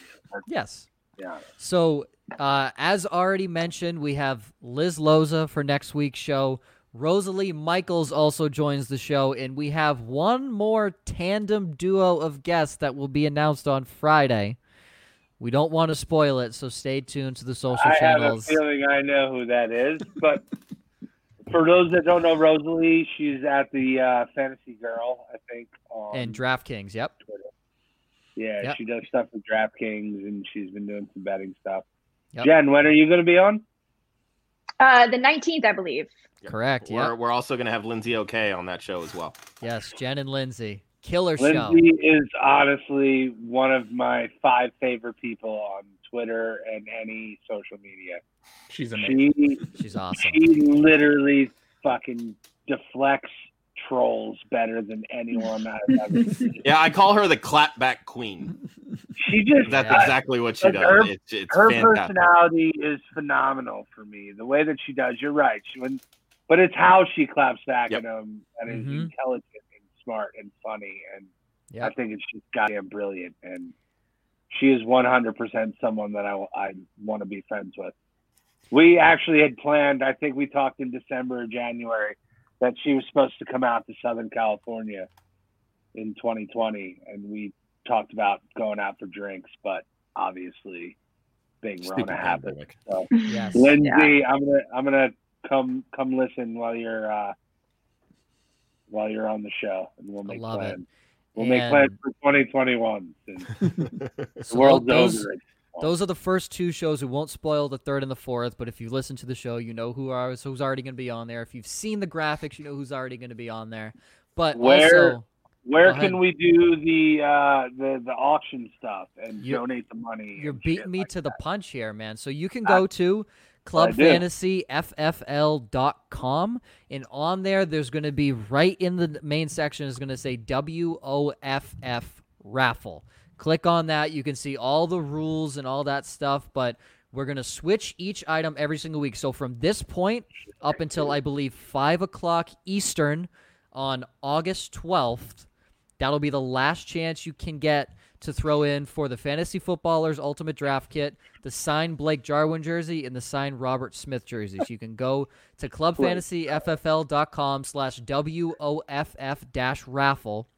A: Yes.
B: Yeah.
A: So, uh, as already mentioned, we have Liz Loza for next week's show. Rosalie Michaels also joins the show, and we have one more tandem duo of guests that will be announced on Friday. We don't want to spoil it, so stay tuned to the social
B: I have a
A: channels.
B: feeling I know who that is, but for those that don't know Rosalie, she's at the uh, Fantasy Girl, I think. On
A: And DraftKings, yep.
B: Twitter. Yeah,
A: Yep.
B: she does stuff with DraftKings, and she's been doing some betting stuff.
A: Yep.
B: Jen, when are you going to be on?
E: Uh, the 19th, I believe.
A: Correct,
C: We're, we're also going to have Lindsay OK on that show as well.
A: Yes, Jen and Lindsay. Killer show.
B: Lindsay is honestly one of my five favorite people on Twitter and any social media.
D: She's amazing.
B: She
A: She's awesome.
B: she literally fucking deflects trolls better than anyone I've ever seen.
C: Yeah, I call her the clapback queen.
B: She just
C: That's
A: Yeah.
C: exactly what she
B: Like
C: does.
B: her-
C: it's it's
B: her
C: fantastic.
B: personality is phenomenal for me. The way that she does, you're right. She when, but it's how she claps back
C: Yep.
B: at him and is
A: Mhm.
B: intelligent and smart and funny, and I think it's just goddamn brilliant. And she is 100% someone that I I want to be friends with. We actually had planned. I think we talked in December or January that she was supposed to come out to Southern California in 2020, and we talked about going out for drinks, but obviously, big
C: Stupid
B: Rona happened.
C: pandemic.
B: So,
A: Yes.
B: Lindsay, I'm gonna I'm gonna come come listen while you're uh, while you're on the show, and we'll make
A: love it.
B: plans. We'll make plans for 2021. since the
A: So
B: world's
A: those,
B: over. it.
A: Those are the first two shows. We won't spoil the third and the fourth, but if you listen to the show, you know who are who's already going to be on there. If you've seen the graphics, you know who's already going to be on there. But
B: Where-
A: also,
B: Where
A: Go ahead.
B: can we do the uh, the the auction stuff and
A: You-
B: donate the money?
A: you're beating me
B: like
A: to the punch here, man. So you can go to
B: I do.
A: clubfantasyffl.com and on there there's going to be right in the main section is going to say WOFF raffle. Click on that. You can see all the rules and all that stuff, but we're going to switch each item every single week. So from this point up until I believe 5 o'clock Eastern on August 12th, that'll be the last chance you can get to throw in for the Fantasy Footballers Ultimate Draft Kit, the signed Blake Jarwin jersey, and the signed Robert Smith jerseys. You can go to clubfantasyffl.com slash WOFF dash raffle.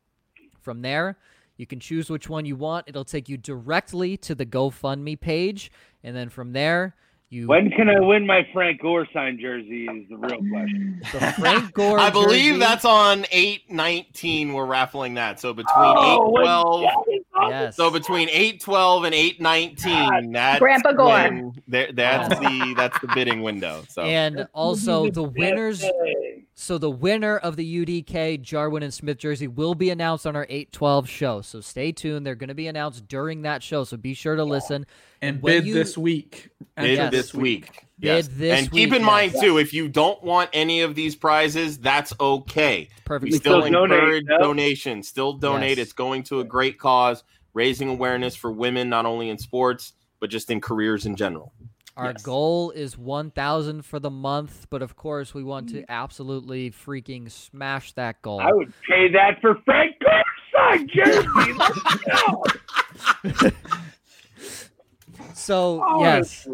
A: From there, you can choose which one you want. It'll take you directly to the GoFundMe page. And then from there, you
B: When can I win my Frank Gore signed jersey? Is the real question.
A: the Frank Gore
C: I believe
A: jersey-
C: that's on eight nineteen. We're raffling that. So between
B: Oh,
C: eight
B: when-
A: Yes.
C: So between eight twelve and eight nineteen, that's
E: Grandpa Gore.
C: when- that's the that's the bidding window. So
A: and also the winners
B: Hey.
A: So the winner of the UDK Jarwin and Smith jersey will be announced on our 812 show. So stay tuned. They're going to be announced during that show. So be sure to listen.
D: And
A: when
D: bid
A: you-
D: this week.
C: bid
A: yes.
C: this week.
A: Bid
C: Yes.
A: this
C: and keep
A: week,
C: in mind
A: yes.
C: too, if you don't want any of these prizes, that's okay. We
A: Perfect.
C: still
B: still
C: encourage
B: yeah.
C: donations. Still donate.
A: Yes.
C: It's going to a great cause, raising awareness for women not only in sports but just in careers in general.
A: Our
D: Yes.
A: goal is 1,000 for the month, but of course we want to mm-hmm. absolutely freaking smash that goal.
B: I would pay that for Frank Gore jersey. Let's go.
A: So
B: Oh,
A: yes,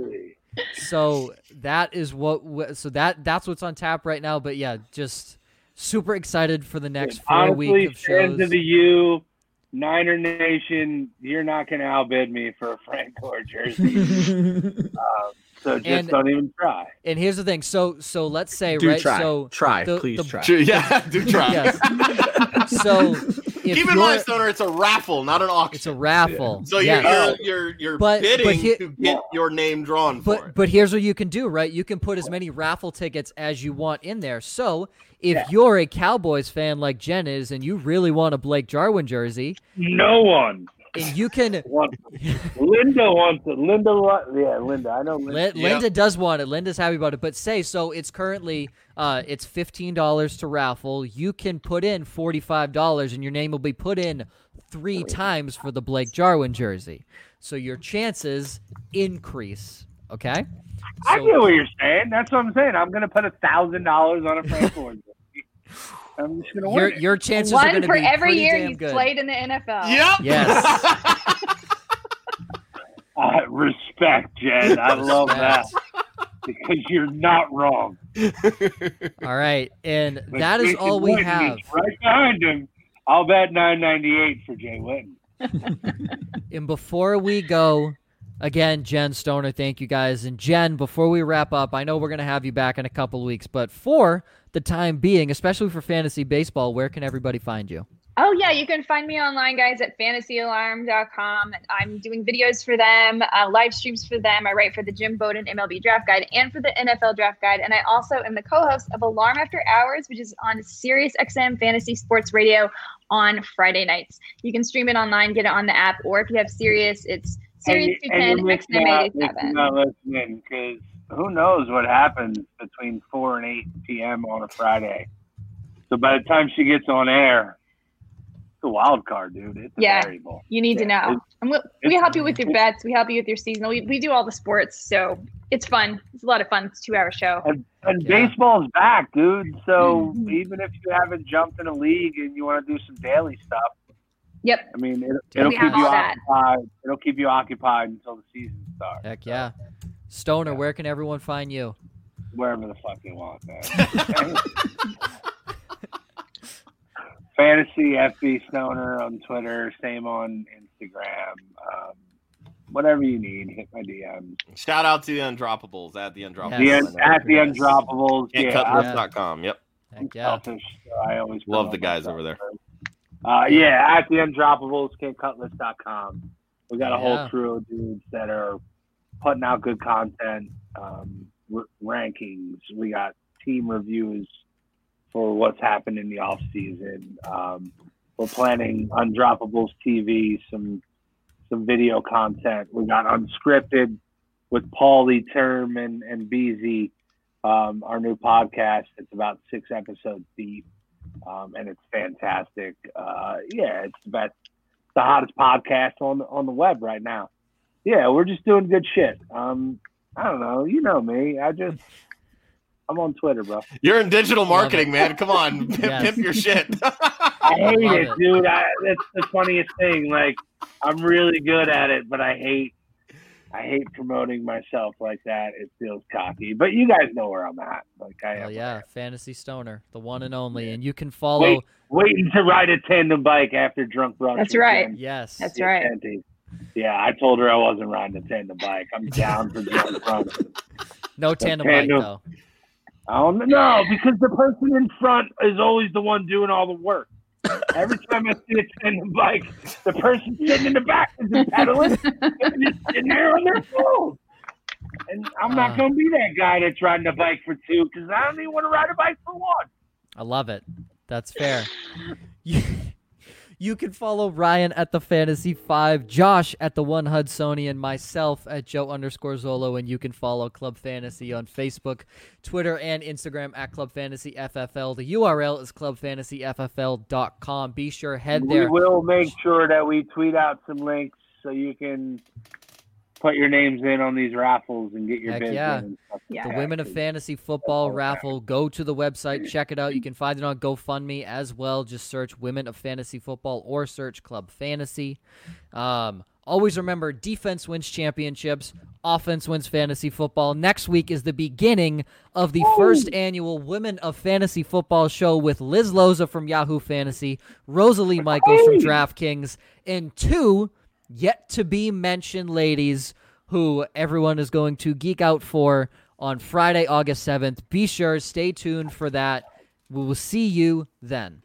A: so that is what. w- So that that's what's on tap right now. But yeah, just super excited for the next four
B: Honestly,
A: week of
B: stand
A: shows.
B: to the U. Niner Nation, you're not going to outbid me for a Frank Gore jersey. uh, so just
A: And-
B: don't even try.
A: And here's the thing. So so let's say
D: Do
A: right.
D: try.
A: So
D: try,
A: the-
D: please
A: the-
D: try.
C: Yeah, do try.
A: Yes. so if
C: Keep in mind, Stoner, it's a raffle, not an auction.
A: it's a raffle.
C: so
A: yes.
C: you're, you're you're you're
A: But- but
C: bidding
A: he-
C: to get your name drawn for
A: But
C: it.
A: but here's what you can do, right? You can put as many raffle tickets as you want in there. So if
B: Yeah.
A: you're a Cowboys fan like Jen is, and you really want a Blake Jarwin jersey,
B: No one
A: and you can.
B: wants. Linda wants it. Linda, yeah, Linda. I know. Linda.
A: Lin-
C: Yep.
A: Linda does want it. Linda's happy about it. But say so. It's currently uh, it's fifteen dollars to raffle. You can put in forty five dollars, and your name will be put in three times for the Blake Jarwin jersey. So your chances increase. Okay.
B: I
A: So-
B: get what you're saying. That's what I'm saying. I'm going to put a thousand dollars on a Frank Gore jersey. I'm just going to
A: Your
B: win. it.
A: your chances are
E: One
A: going to
E: for
A: be
E: every year
A: damn
E: he's
A: good.
E: played in the NFL.
C: Yep.
A: Yes.
B: Uh, respect, Jen. I love that because you're not wrong.
A: All right, and
B: But
A: that is
B: Jason
A: all we
B: Witten
A: have.
B: Right behind him. I'll bet 998 for Jay Witten.
A: And before we go, again, Jen Stoner, thank you guys. And Jen, before we wrap up, I know we're going to have you back in a couple weeks, but for the time being, especially for fantasy baseball, where can everybody find you?
E: Oh yeah, you can find me online, guys, at fantasyalarm.com. I'm doing videos for them, uh, live streams for them. I write for the Jim Bowden MLB Draft Guide and for the NFL Draft Guide, and I also am the co-host of Alarm After Hours, which is on Sirius XM Fantasy Sports Radio on Friday nights. You can stream it online, get it on the app, or if you have Sirius, it's Sirius
B: And you- and
E: 210
B: you're missing out-
E: XM 87.
B: out listening because who knows what happens between 4 and 8 p.m. on a Friday. So by the time she gets on air, it's a wild card, dude. It's
E: Yeah.
B: variable.
E: You need to know. And we, we help you with your bets. We help you with your seasonal. We, we do all the sports, so it's fun. It's a lot of fun. It's a two-hour show.
B: And, and
A: Yeah.
B: baseball's back, dude. So
E: Mhm.
B: even if you haven't jumped in a league and you want to do some daily stuff,
E: Yep.
B: I mean, it, it'll keep you
E: that.
B: occupied. It'll keep you occupied until the season starts.
A: Heck yeah. Stoner, where can everyone find you?
B: Wherever the fuck they want, man. Fantasy FB Stoner on Twitter, same on Instagram. Um, whatever you need, hit my DMs.
C: Shout out to the Undroppables at the Undroppables.
A: Yes.
B: un- at the
A: Yes.
B: Undroppables. Yeah, I'm
C: Yep.
A: Heck yeah.
B: selfish. So I always
C: Love the guys over there.
B: first. Uh, yeah, at the Undroppables, KCutList.com. We got a
A: Yeah.
B: whole crew of dudes that are putting out good content, um, r- rankings. We got team reviews for what's happened in the off season. Um, we're planning Undroppables TV, some some video content. We got Unscripted with Paulie Term and and Beezy, um, our new podcast. It's about six episodes deep, um, and it's fantastic. Uh, yeah, it's the best, the hottest podcast on the, on the web right now. Yeah, we're just doing good shit. Um, I don't know, you know me. I just I'm on Twitter, bro.
C: You're in digital marketing, man. Come on, pimp,
A: Yes.
C: pimp your shit.
B: I hate
A: Love
B: it,
A: it.
B: dude. I, that's the funniest thing. Like, I'm really good at it, but I hate, I hate promoting myself like that. It feels cocky. But you guys know where I'm at. Like, I
A: Hell
B: am
A: yeah, Fantasy Stoner, the one and only. And you can
B: Wait.
A: follow.
B: waiting to ride a tandem bike after drunk brunch.
E: That's right.
B: Jen.
A: Yes.
E: That's
B: Yeah,
E: right.
B: Santi. Yeah, I told her I wasn't riding a tandem bike. I'm down for drunk brunch.
A: No tandem bike
B: tandem.
A: though.
B: Oh, I don't know because the person in front is always the one doing all the work. Every time I see a tandem bike, the person sitting in the back isn't pedaling. They're just sitting there on their phone. And I'm not
A: Uh.
B: going to be that guy that's riding a bike for two because I don't even want to ride a bike for one.
A: I love it. That's fair. You, you can follow Ryan at the Fantasy Five, Josh at the One Hudsonian, myself at Joe underscore Zolo, and you can follow Club Fantasy on Facebook, Twitter, and Instagram at Club Fantasy FFL. The URL is clubfantasyffl.com. Be sure head there.
B: We will make sure that we tweet out some links so you can put your names in on these raffles and get your
A: Heck
B: bids
A: yeah.
B: in.
E: Yeah.
A: The
B: like
A: Women of Fantasy Football raffle. Go to the website, check it out. You can find it on GoFundMe as well. Just search Women of Fantasy Football or search Club Fantasy. Um, always remember defense wins championships, Offense Wins Fantasy Football. Next week is the beginning of the first annual Women of Fantasy Football show with Liz Loza from Yahoo Fantasy, Rosalie Michaels from DraftKings, and two yet to be mentioned ladies who everyone is going to geek out for on Friday, August 7th. Be sure, stay tuned for that. We will see you then.